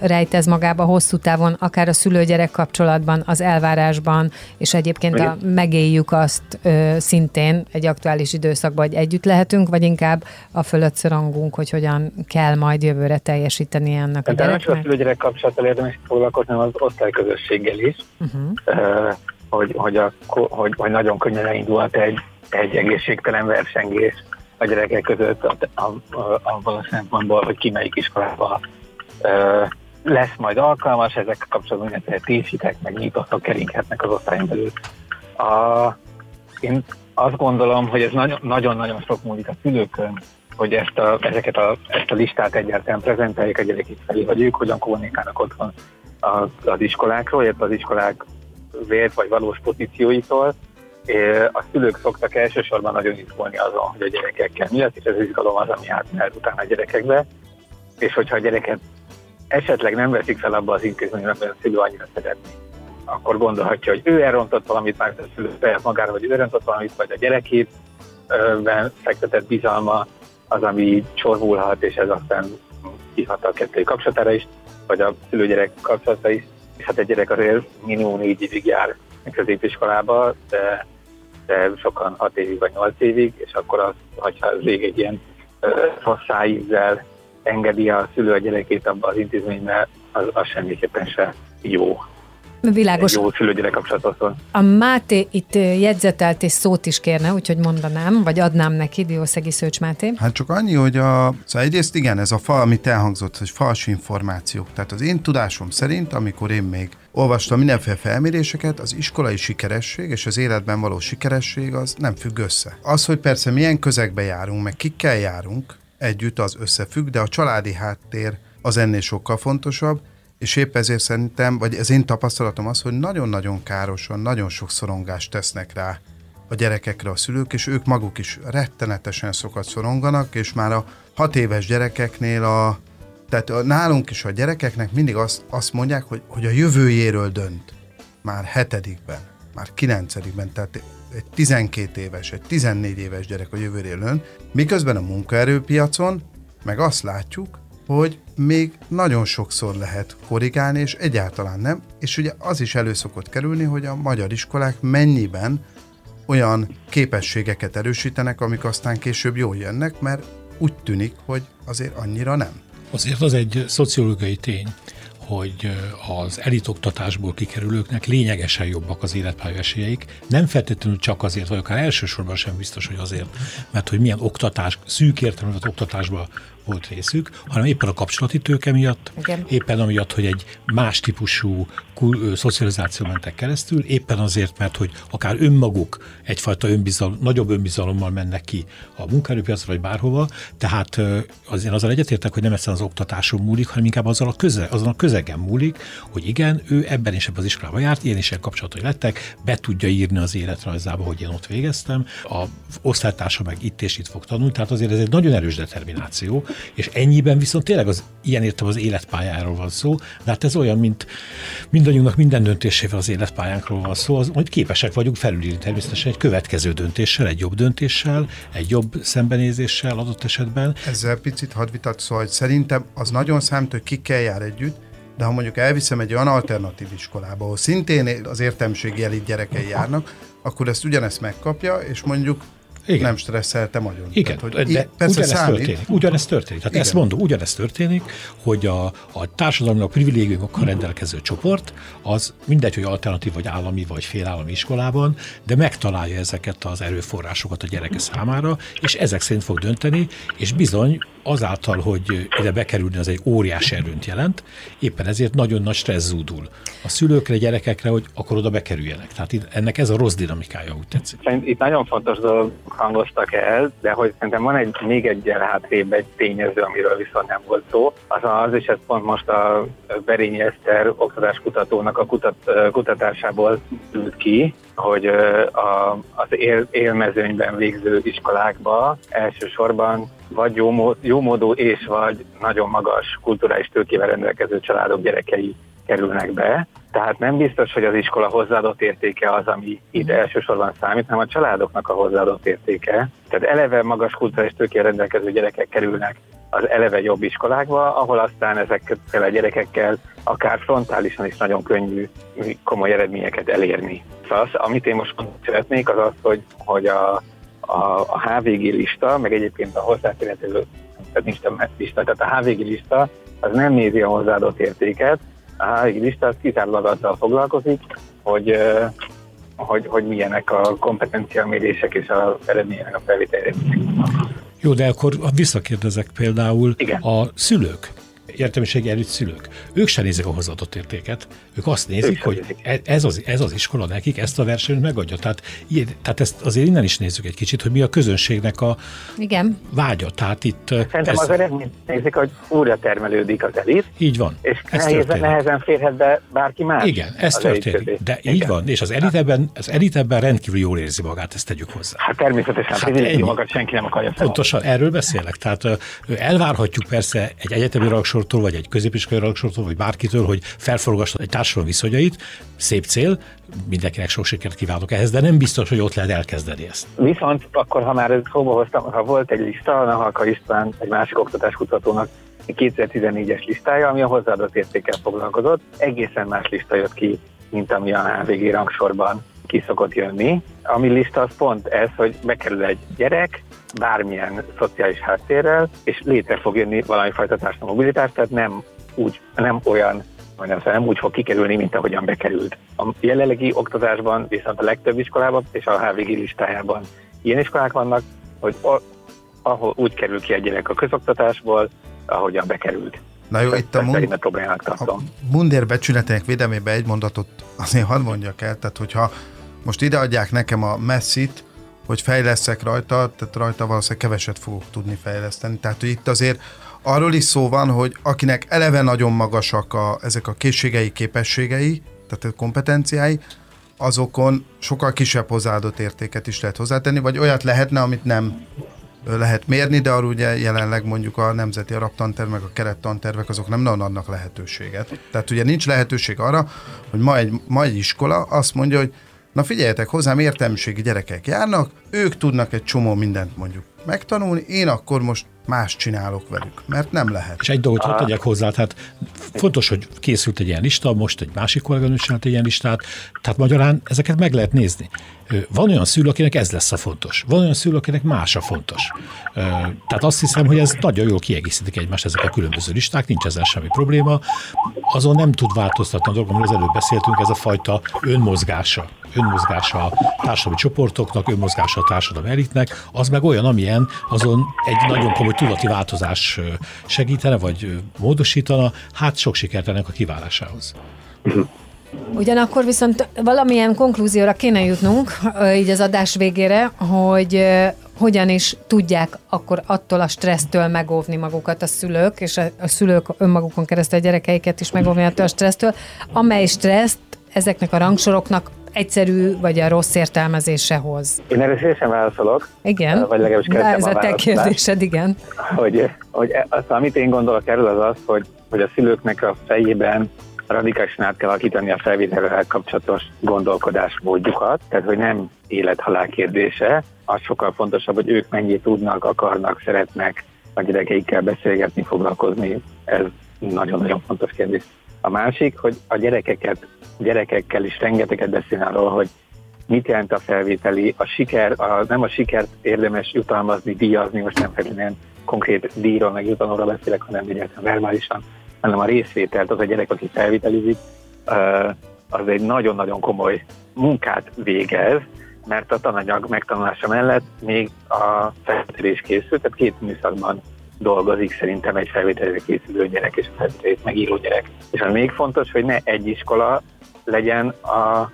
rejt ez magába hosszú távon, akár a szülő-gyerek kapcsolatban, az elvárásban, és egyébként a, megéljük azt ö, szintén egy aktuális időszakban, hogy együtt lehetünk, vagy inkább a fölött szorongunk, hogy hogyan kell majd jövőre teljesíteni ennek a. De nem csak a szülő-gyerek kapcsolattal érdemes foglalkozni, az osztályközösséggel is, uh-huh. uh, hogy, hogy, a, hogy, hogy nagyon könnyen elindulhat egy, egy egészségtelen versengés a gyerekek között a, a, a, abban a szempontból, hogy ki melyik iskolába lesz majd alkalmas, ezek kapcsolatban mindenféle tévhitek, meg nyitottak keringhetnek az osztályon belül. A, én azt gondolom, hogy ez nagyon-nagyon sok múlik a szülőkön, hogy ezt a, ezeket a, ezt a listát egyáltalán prezentálják a gyerekek felé, vagy ők hogyan kommunikálnak otthon az, az iskolákról, illetve az iskolák vélt vagy valós pozícióitól. A szülők szoktak elsősorban nagyon izgulni azon, hogy a gyerekekkel mi lesz, és ez izgalom az, ami átmehet utána a gyerekekbe. És hogyha a gyereket esetleg nem veszik fel abba az intézménybe, mert a szülő annyira szeretné, akkor gondolhatja, hogy ő elrontott valamit, már a szülő saját magára, vagy ő elrontott valamit, vagy a gyerekét ben fektetett bizalma az, ami csorvulhat, és ez aztán kihat a kettői kapcsolatára is, vagy a szülő-gyerek kapcsolata is. És hát egy gyerek azért minimum négy évig jár középiskolába, de, de sokan hat évig vagy nyolc évig, és akkor az, hogyha az rég egy ilyen rossz engedi a szülő a gyerekét abba az intézménybe, az, az semmiképpen se jó. Világos. Egy jó szülő kapcsolatot. A Máté itt jegyzetelt és szót is kérne, úgyhogy mondanám, vagy adnám neki, Diószegi Szőcs Máté. Hát csak annyi, hogy a, szóval egyrészt igen, ez a fal, amit elhangzott, hogy fals információk. Tehát az én tudásom szerint, amikor én még olvastam mindenféle felméréseket, az iskolai sikeresség és az életben való sikeresség az nem függ össze. Az, hogy persze milyen közegbe járunk, meg kikkel járunk, együtt az összefügg, de a családi háttér az ennél sokkal fontosabb, és épp ezért szerintem, vagy ez én tapasztalatom az, hogy nagyon-nagyon károsan, nagyon sok szorongást tesznek rá a gyerekekre a szülők, és ők maguk is rettenetesen sokat szoronganak, és már a hat éves gyerekeknél a tehát nálunk is a gyerekeknek mindig azt, azt mondják, hogy, hogy a jövőjéről dönt. Már hetedikben, már kilencedikben, tehát egy 12 éves, egy 14 éves gyerek a jövőről dönt, miközben a munkaerőpiacon meg azt látjuk, hogy még nagyon sokszor lehet korrigálni, és egyáltalán nem. És ugye az is elő szokott kerülni, hogy a magyar iskolák mennyiben olyan képességeket erősítenek, amik aztán később jól jönnek, mert úgy tűnik, hogy azért annyira nem. Azért az egy szociológiai tény, hogy az elitoktatásból kikerülőknek lényegesen jobbak az életpálya esélyeik. Nem feltétlenül csak azért, vagy akár elsősorban sem biztos, hogy azért, mert hogy milyen oktatás, szűk értelemben oktatásban volt részük, hanem éppen a kapcsolati tőke miatt, Igen. éppen amiatt, hogy egy más típusú szocializáció mentek keresztül, éppen azért, mert hogy akár önmaguk egyfajta önbizalom, nagyobb önbizalommal mennek ki a munkaerőpiacra, vagy bárhova, tehát azért azzal egyetértek, hogy nem egyszerűen az oktatáson múlik, hanem inkább azzal a köze, azon a közegen múlik, hogy igen, ő ebben és ebben az iskolában járt, ilyen is ilyen kapcsolatai lettek, be tudja írni az életrajzába, hogy én ott végeztem, a osztálytársa meg itt és itt fog tanulni, tehát azért ez egy nagyon erős determináció, és ennyiben viszont tényleg az ilyen értem az életpályáról van szó, de hát ez olyan, mint mindannyiunknak minden döntésével az életpályánkról van szó, az, hogy képesek vagyunk felülírni természetesen egy következő döntéssel, egy jobb döntéssel, egy jobb szembenézéssel adott esetben. Ezzel picit hadd szóval, hogy szerintem az nagyon számít, hogy kikkel jár együtt, de ha mondjuk elviszem egy olyan alternatív iskolába, ahol szintén az értelmiségi elit gyerekei járnak, akkor ezt ugyanezt megkapja, és mondjuk igen. nem stresszelte nagyon. Igen, Tehát, hogy de ugyanezt számít. történik. Ugyanezt történik. Tehát Igen. ezt mondom, ugyanezt történik, hogy a, a társadalomnak privilégiumokkal rendelkező csoport, az mindegy, hogy alternatív, vagy állami, vagy félállami iskolában, de megtalálja ezeket az erőforrásokat a gyereke számára, és ezek szerint fog dönteni, és bizony azáltal, hogy ide bekerülni, az egy óriási erőnt jelent, éppen ezért nagyon nagy stressz zúdul a szülőkre, a gyerekekre, hogy akkor oda bekerüljenek. Tehát ennek ez a rossz dinamikája, úgy tetszik. Itt nagyon fontos dolog hangoztak el, de hogy szerintem van egy még egy hátrébb egy tényező, amiről viszont nem volt szó. Az, az is ez pont most a Berényi Eszter oktatáskutatónak a kutat, kutatásából ült ki, hogy a, az él, élmezőnyben végző iskolákba elsősorban vagy jó, jó módú és vagy nagyon magas kulturális tőkével rendelkező családok gyerekei kerülnek be. Tehát nem biztos, hogy az iskola hozzáadott értéke az, ami itt elsősorban számít, hanem a családoknak a hozzáadott értéke. Tehát eleve magas kulturális tőkével rendelkező gyerekek kerülnek az eleve jobb iskolákba, ahol aztán ezekkel a gyerekekkel akár frontálisan is nagyon könnyű komoly eredményeket elérni. Szóval az, amit én most szeretnék, az az, hogy, hogy a, a, a HVG lista, meg egyébként a hozzáférhető lista, tehát a HVG lista az nem nézi a hozzáadott értéket, lista az kizárólag azzal foglalkozik, hogy, hogy, hogy milyenek a kompetenciamérések és az eredmények a felvétel Jó, de akkor visszakérdezek például Igen. a szülők értelmiségi előtt szülők. Ők sem nézik a hozzáadott értéket. Ők azt nézik, ők hogy e- ez az, ez az iskola nekik ezt a versenyt megadja. Tehát, ilyen, tehát ezt azért innen is nézzük egy kicsit, hogy mi a közönségnek a Igen. vágya. Tehát itt Szerintem ez... az eredményt nézik, hogy újra termelődik az elit. Így van. És ez nehézen, nehezen férhet be bárki más. Igen, ez történik. De Igen. így van. És az elit, ebben, az elit ebben rendkívül jól érzi magát, ezt tegyük hozzá. Hát természetesen, hát ennyi. magát senki nem akarja Pontosan, erről beszélek. Tehát elvárhatjuk persze egy egyetemi rangsor rangsortól, vagy egy középiskolai rangsortól, vagy bárkitől, hogy felforogassa egy társadalom viszonyait. Szép cél, mindenkinek sok sikert kívánok ehhez, de nem biztos, hogy ott lehet elkezdeni ezt. Viszont akkor, ha már ezt szóba hoztam, ha volt egy lista, a Halka István, egy másik oktatáskutatónak 2014-es listája, ami a hozzáadott értékkel foglalkozott, egészen más lista jött ki, mint ami a HVG rangsorban ki szokott jönni. Ami lista az pont ez, hogy bekerül egy gyerek, bármilyen szociális háttérrel, és létre fog jönni valami fajta társadalmi mobilitás, tehát nem úgy, nem olyan majdnem szóval nem úgy fog kikerülni, mint ahogyan bekerült. A jelenlegi oktatásban viszont a legtöbb iskolában és a HVG listájában ilyen iskolák vannak, hogy ahol úgy kerül ki egy gyerek a közoktatásból, ahogyan bekerült. Na jó, itt a, mund- a mundér becsületének védelmében egy mondatot azért hadd mondjak el, tehát hogyha most ideadják nekem a messzit, hogy fejleszek rajta, tehát rajta valószínűleg keveset fogok tudni fejleszteni. Tehát, hogy itt azért arról is szó van, hogy akinek eleve nagyon magasak a, ezek a készségei, képességei, tehát a kompetenciái, azokon sokkal kisebb hozzáadott értéket is lehet hozzátenni, vagy olyat lehetne, amit nem lehet mérni, de arra ugye jelenleg mondjuk a nemzeti arabtanterv, meg a kerettantervek azok nem nagyon adnak lehetőséget. Tehát ugye nincs lehetőség arra, hogy ma egy, ma egy iskola azt mondja, hogy na figyeljetek, hozzám értelmiségi gyerekek járnak, ők tudnak egy csomó mindent mondjuk megtanulni, én akkor most más csinálok velük, mert nem lehet. És egy dolgot hadd tegyek hozzá, tehát fontos, hogy készült egy ilyen lista, most egy másik kolléganő csinált egy ilyen listát, tehát magyarán ezeket meg lehet nézni. Van olyan szülő, akinek ez lesz a fontos. Van olyan szülő, akinek más a fontos. Tehát azt hiszem, hogy ez nagyon jól kiegészítik egymást ezek a különböző listák, nincs ezzel semmi probléma. Azon nem tud változtatni a dolgom, amiről az előbb beszéltünk, ez a fajta önmozgása. Önmozgása a társadalmi csoportoknak, önmozgása a társadalmi elitnek, az meg olyan, amilyen azon egy nagyon komoly tudati változás segítene, vagy módosítana, hát sok sikert ennek a kiválásához. Ugyanakkor viszont valamilyen konklúzióra kéne jutnunk így az adás végére, hogy hogyan is tudják akkor attól a stressztől megóvni magukat a szülők, és a szülők önmagukon keresztül a gyerekeiket is megóvni attól a stressztől, amely stresszt ezeknek a rangsoroknak egyszerű vagy a rossz értelmezése hoz. Én erre szívesen válaszolok. Igen, vagy legalábbis ez a, a te kérdésed, igen. Hogy, hogy az, amit én gondolok erről az az, hogy, hogy a szülőknek a fejében radikálisan át kell alakítani a felvételrel kapcsolatos gondolkodásmódjukat, tehát hogy nem élet-halál kérdése, az sokkal fontosabb, hogy ők mennyit tudnak, akarnak, szeretnek a gyerekeikkel beszélgetni, foglalkozni. Ez nagyon-nagyon fontos kérdés. A másik, hogy a gyerekeket, gyerekekkel is rengeteget beszél arról, hogy mit jelent a felvételi, a siker, a, nem a sikert érdemes jutalmazni, díjazni, most nem feltétlenül konkrét díjról, meg jutalomról beszélek, hanem egyáltalán verbálisan, hanem a részvételt, az a gyerek, aki felvételizik, az egy nagyon-nagyon komoly munkát végez, mert a tananyag megtanulása mellett még a felvételés készül, tehát két műszakban dolgozik szerintem egy felvételre készülő gyerek és a felvételét megíró gyerek. És az még fontos, hogy ne egy iskola legyen a,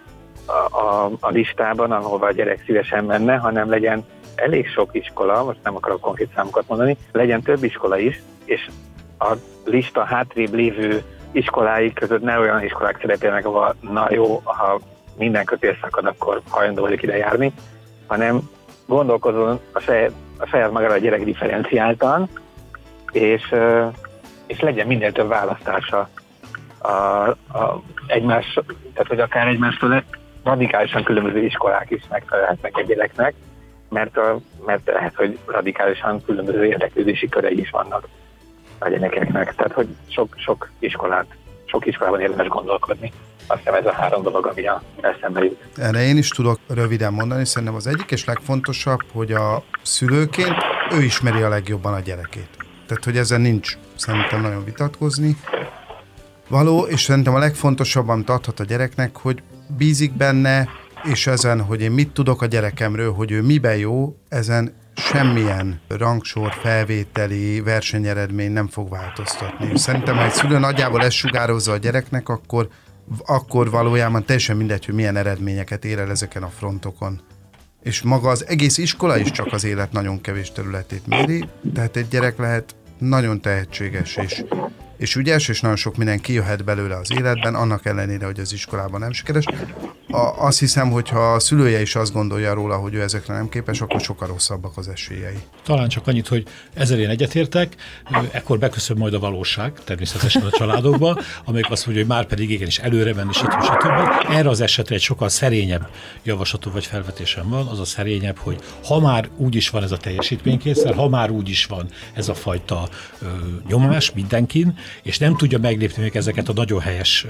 a, a, a listában, ahova a gyerek szívesen menne, hanem legyen elég sok iskola, most nem akarok konkrét számokat mondani, legyen több iskola is, és a lista hátrébb lévő iskoláik között ne olyan iskolák szerepelnek, ahol na jó, ha minden kötél szakad, akkor hajlandó vagyok ide járni, hanem gondolkozom a saját, a saját magára a gyerek differenciáltan, és, és legyen minél több választása a, a egymás, tehát hogy akár egymástól radikálisan különböző iskolák is megfelelhetnek egy gyereknek, mert, a, mert lehet, hogy radikálisan különböző érdeklődési körei is vannak a gyerekeknek. Tehát, hogy sok, sok iskolát, sok iskolában érdemes gondolkodni. Azt hiszem ez a három dolog, ami a eszembe jut. Erre én is tudok röviden mondani, szerintem az egyik és legfontosabb, hogy a szülőként ő ismeri a legjobban a gyerekét. Tehát, hogy ezen nincs szerintem nagyon vitatkozni. Való, és szerintem a legfontosabb, amit adhat a gyereknek, hogy bízik benne, és ezen, hogy én mit tudok a gyerekemről, hogy ő miben jó, ezen semmilyen rangsor, felvételi, versenyeredmény nem fog változtatni. Szerintem, ha egy szülő nagyjából ezt sugározza a gyereknek, akkor, akkor valójában teljesen mindegy, hogy milyen eredményeket ér el ezeken a frontokon. És maga az egész iskola is csak az élet nagyon kevés területét méri, tehát egy gyerek lehet nagyon tehetséges és és ügyes, és nagyon sok minden kijöhet belőle az életben, annak ellenére, hogy az iskolában nem sikeres. A, azt hiszem, hogy ha a szülője is azt gondolja róla, hogy ő ezekre nem képes, akkor sokkal rosszabbak az esélyei. Talán csak annyit, hogy ezzel én egyetértek, ekkor beköszön majd a valóság természetesen a családokban, amelyik azt mondja, hogy már pedig igenis előre menni, stb. stb. Erre az esetre egy sokkal szerényebb javaslatom vagy felvetésem van, az a szerényebb, hogy ha már úgy is van ez a teljesítménykészer, ha már úgy is van ez a fajta ö, nyomás mindenkin, és nem tudja meglépni még ezeket a nagyon helyes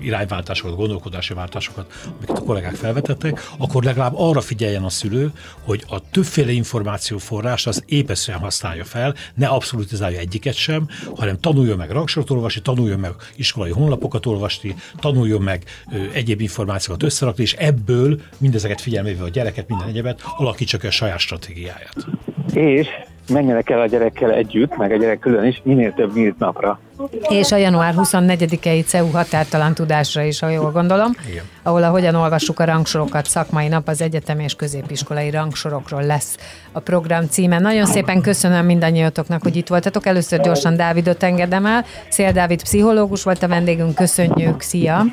irányváltásokat, gondolkodási váltásokat, amiket a kollégák felvetettek, akkor legalább arra figyeljen a szülő, hogy a többféle információforrás az épeszűen használja fel, ne abszolutizálja egyiket sem, hanem tanuljon meg rangsort olvasni, tanuljon meg iskolai honlapokat olvasni, tanuljon meg egyéb információkat összerakni, és ebből mindezeket figyelmével a gyereket, minden egyebet alakítsa ki a saját stratégiáját. És menjenek el a gyerekkel együtt, meg a gyerek külön is, minél több nyílt napra. És a január 24-i CEU határtalan tudásra is, ha jól gondolom, Igen. ahol a Hogyan olvassuk a rangsorokat szakmai nap az egyetemi és középiskolai rangsorokról lesz a program címe. Nagyon szépen köszönöm mindannyiatoknak, hogy itt voltatok. Először gyorsan Dávidot engedem el. Szél Dávid pszichológus volt a vendégünk, köszönjük, szia!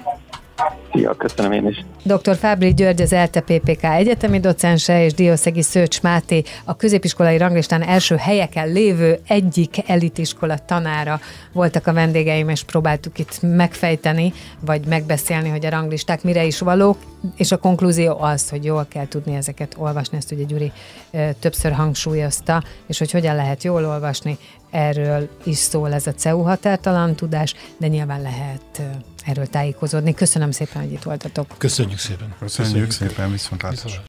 Szia, köszönöm én is. Dr. Fábri György az ELTE PPK egyetemi docense, és Diószegi Szőcs Máté a középiskolai ranglistán első helyeken lévő egyik elitiskola tanára voltak a vendégeim, és próbáltuk itt megfejteni, vagy megbeszélni, hogy a ranglisták mire is valók, és a konklúzió az, hogy jól kell tudni ezeket olvasni, ezt ugye Gyuri többször hangsúlyozta, és hogy hogyan lehet jól olvasni, erről is szól ez a CEU határtalan tudás, de nyilván lehet erről tájékozódni. Köszönöm szépen, hogy itt voltatok. Köszönjük szépen. Köszönjük, Köszönjük szépen, viszontlátásra.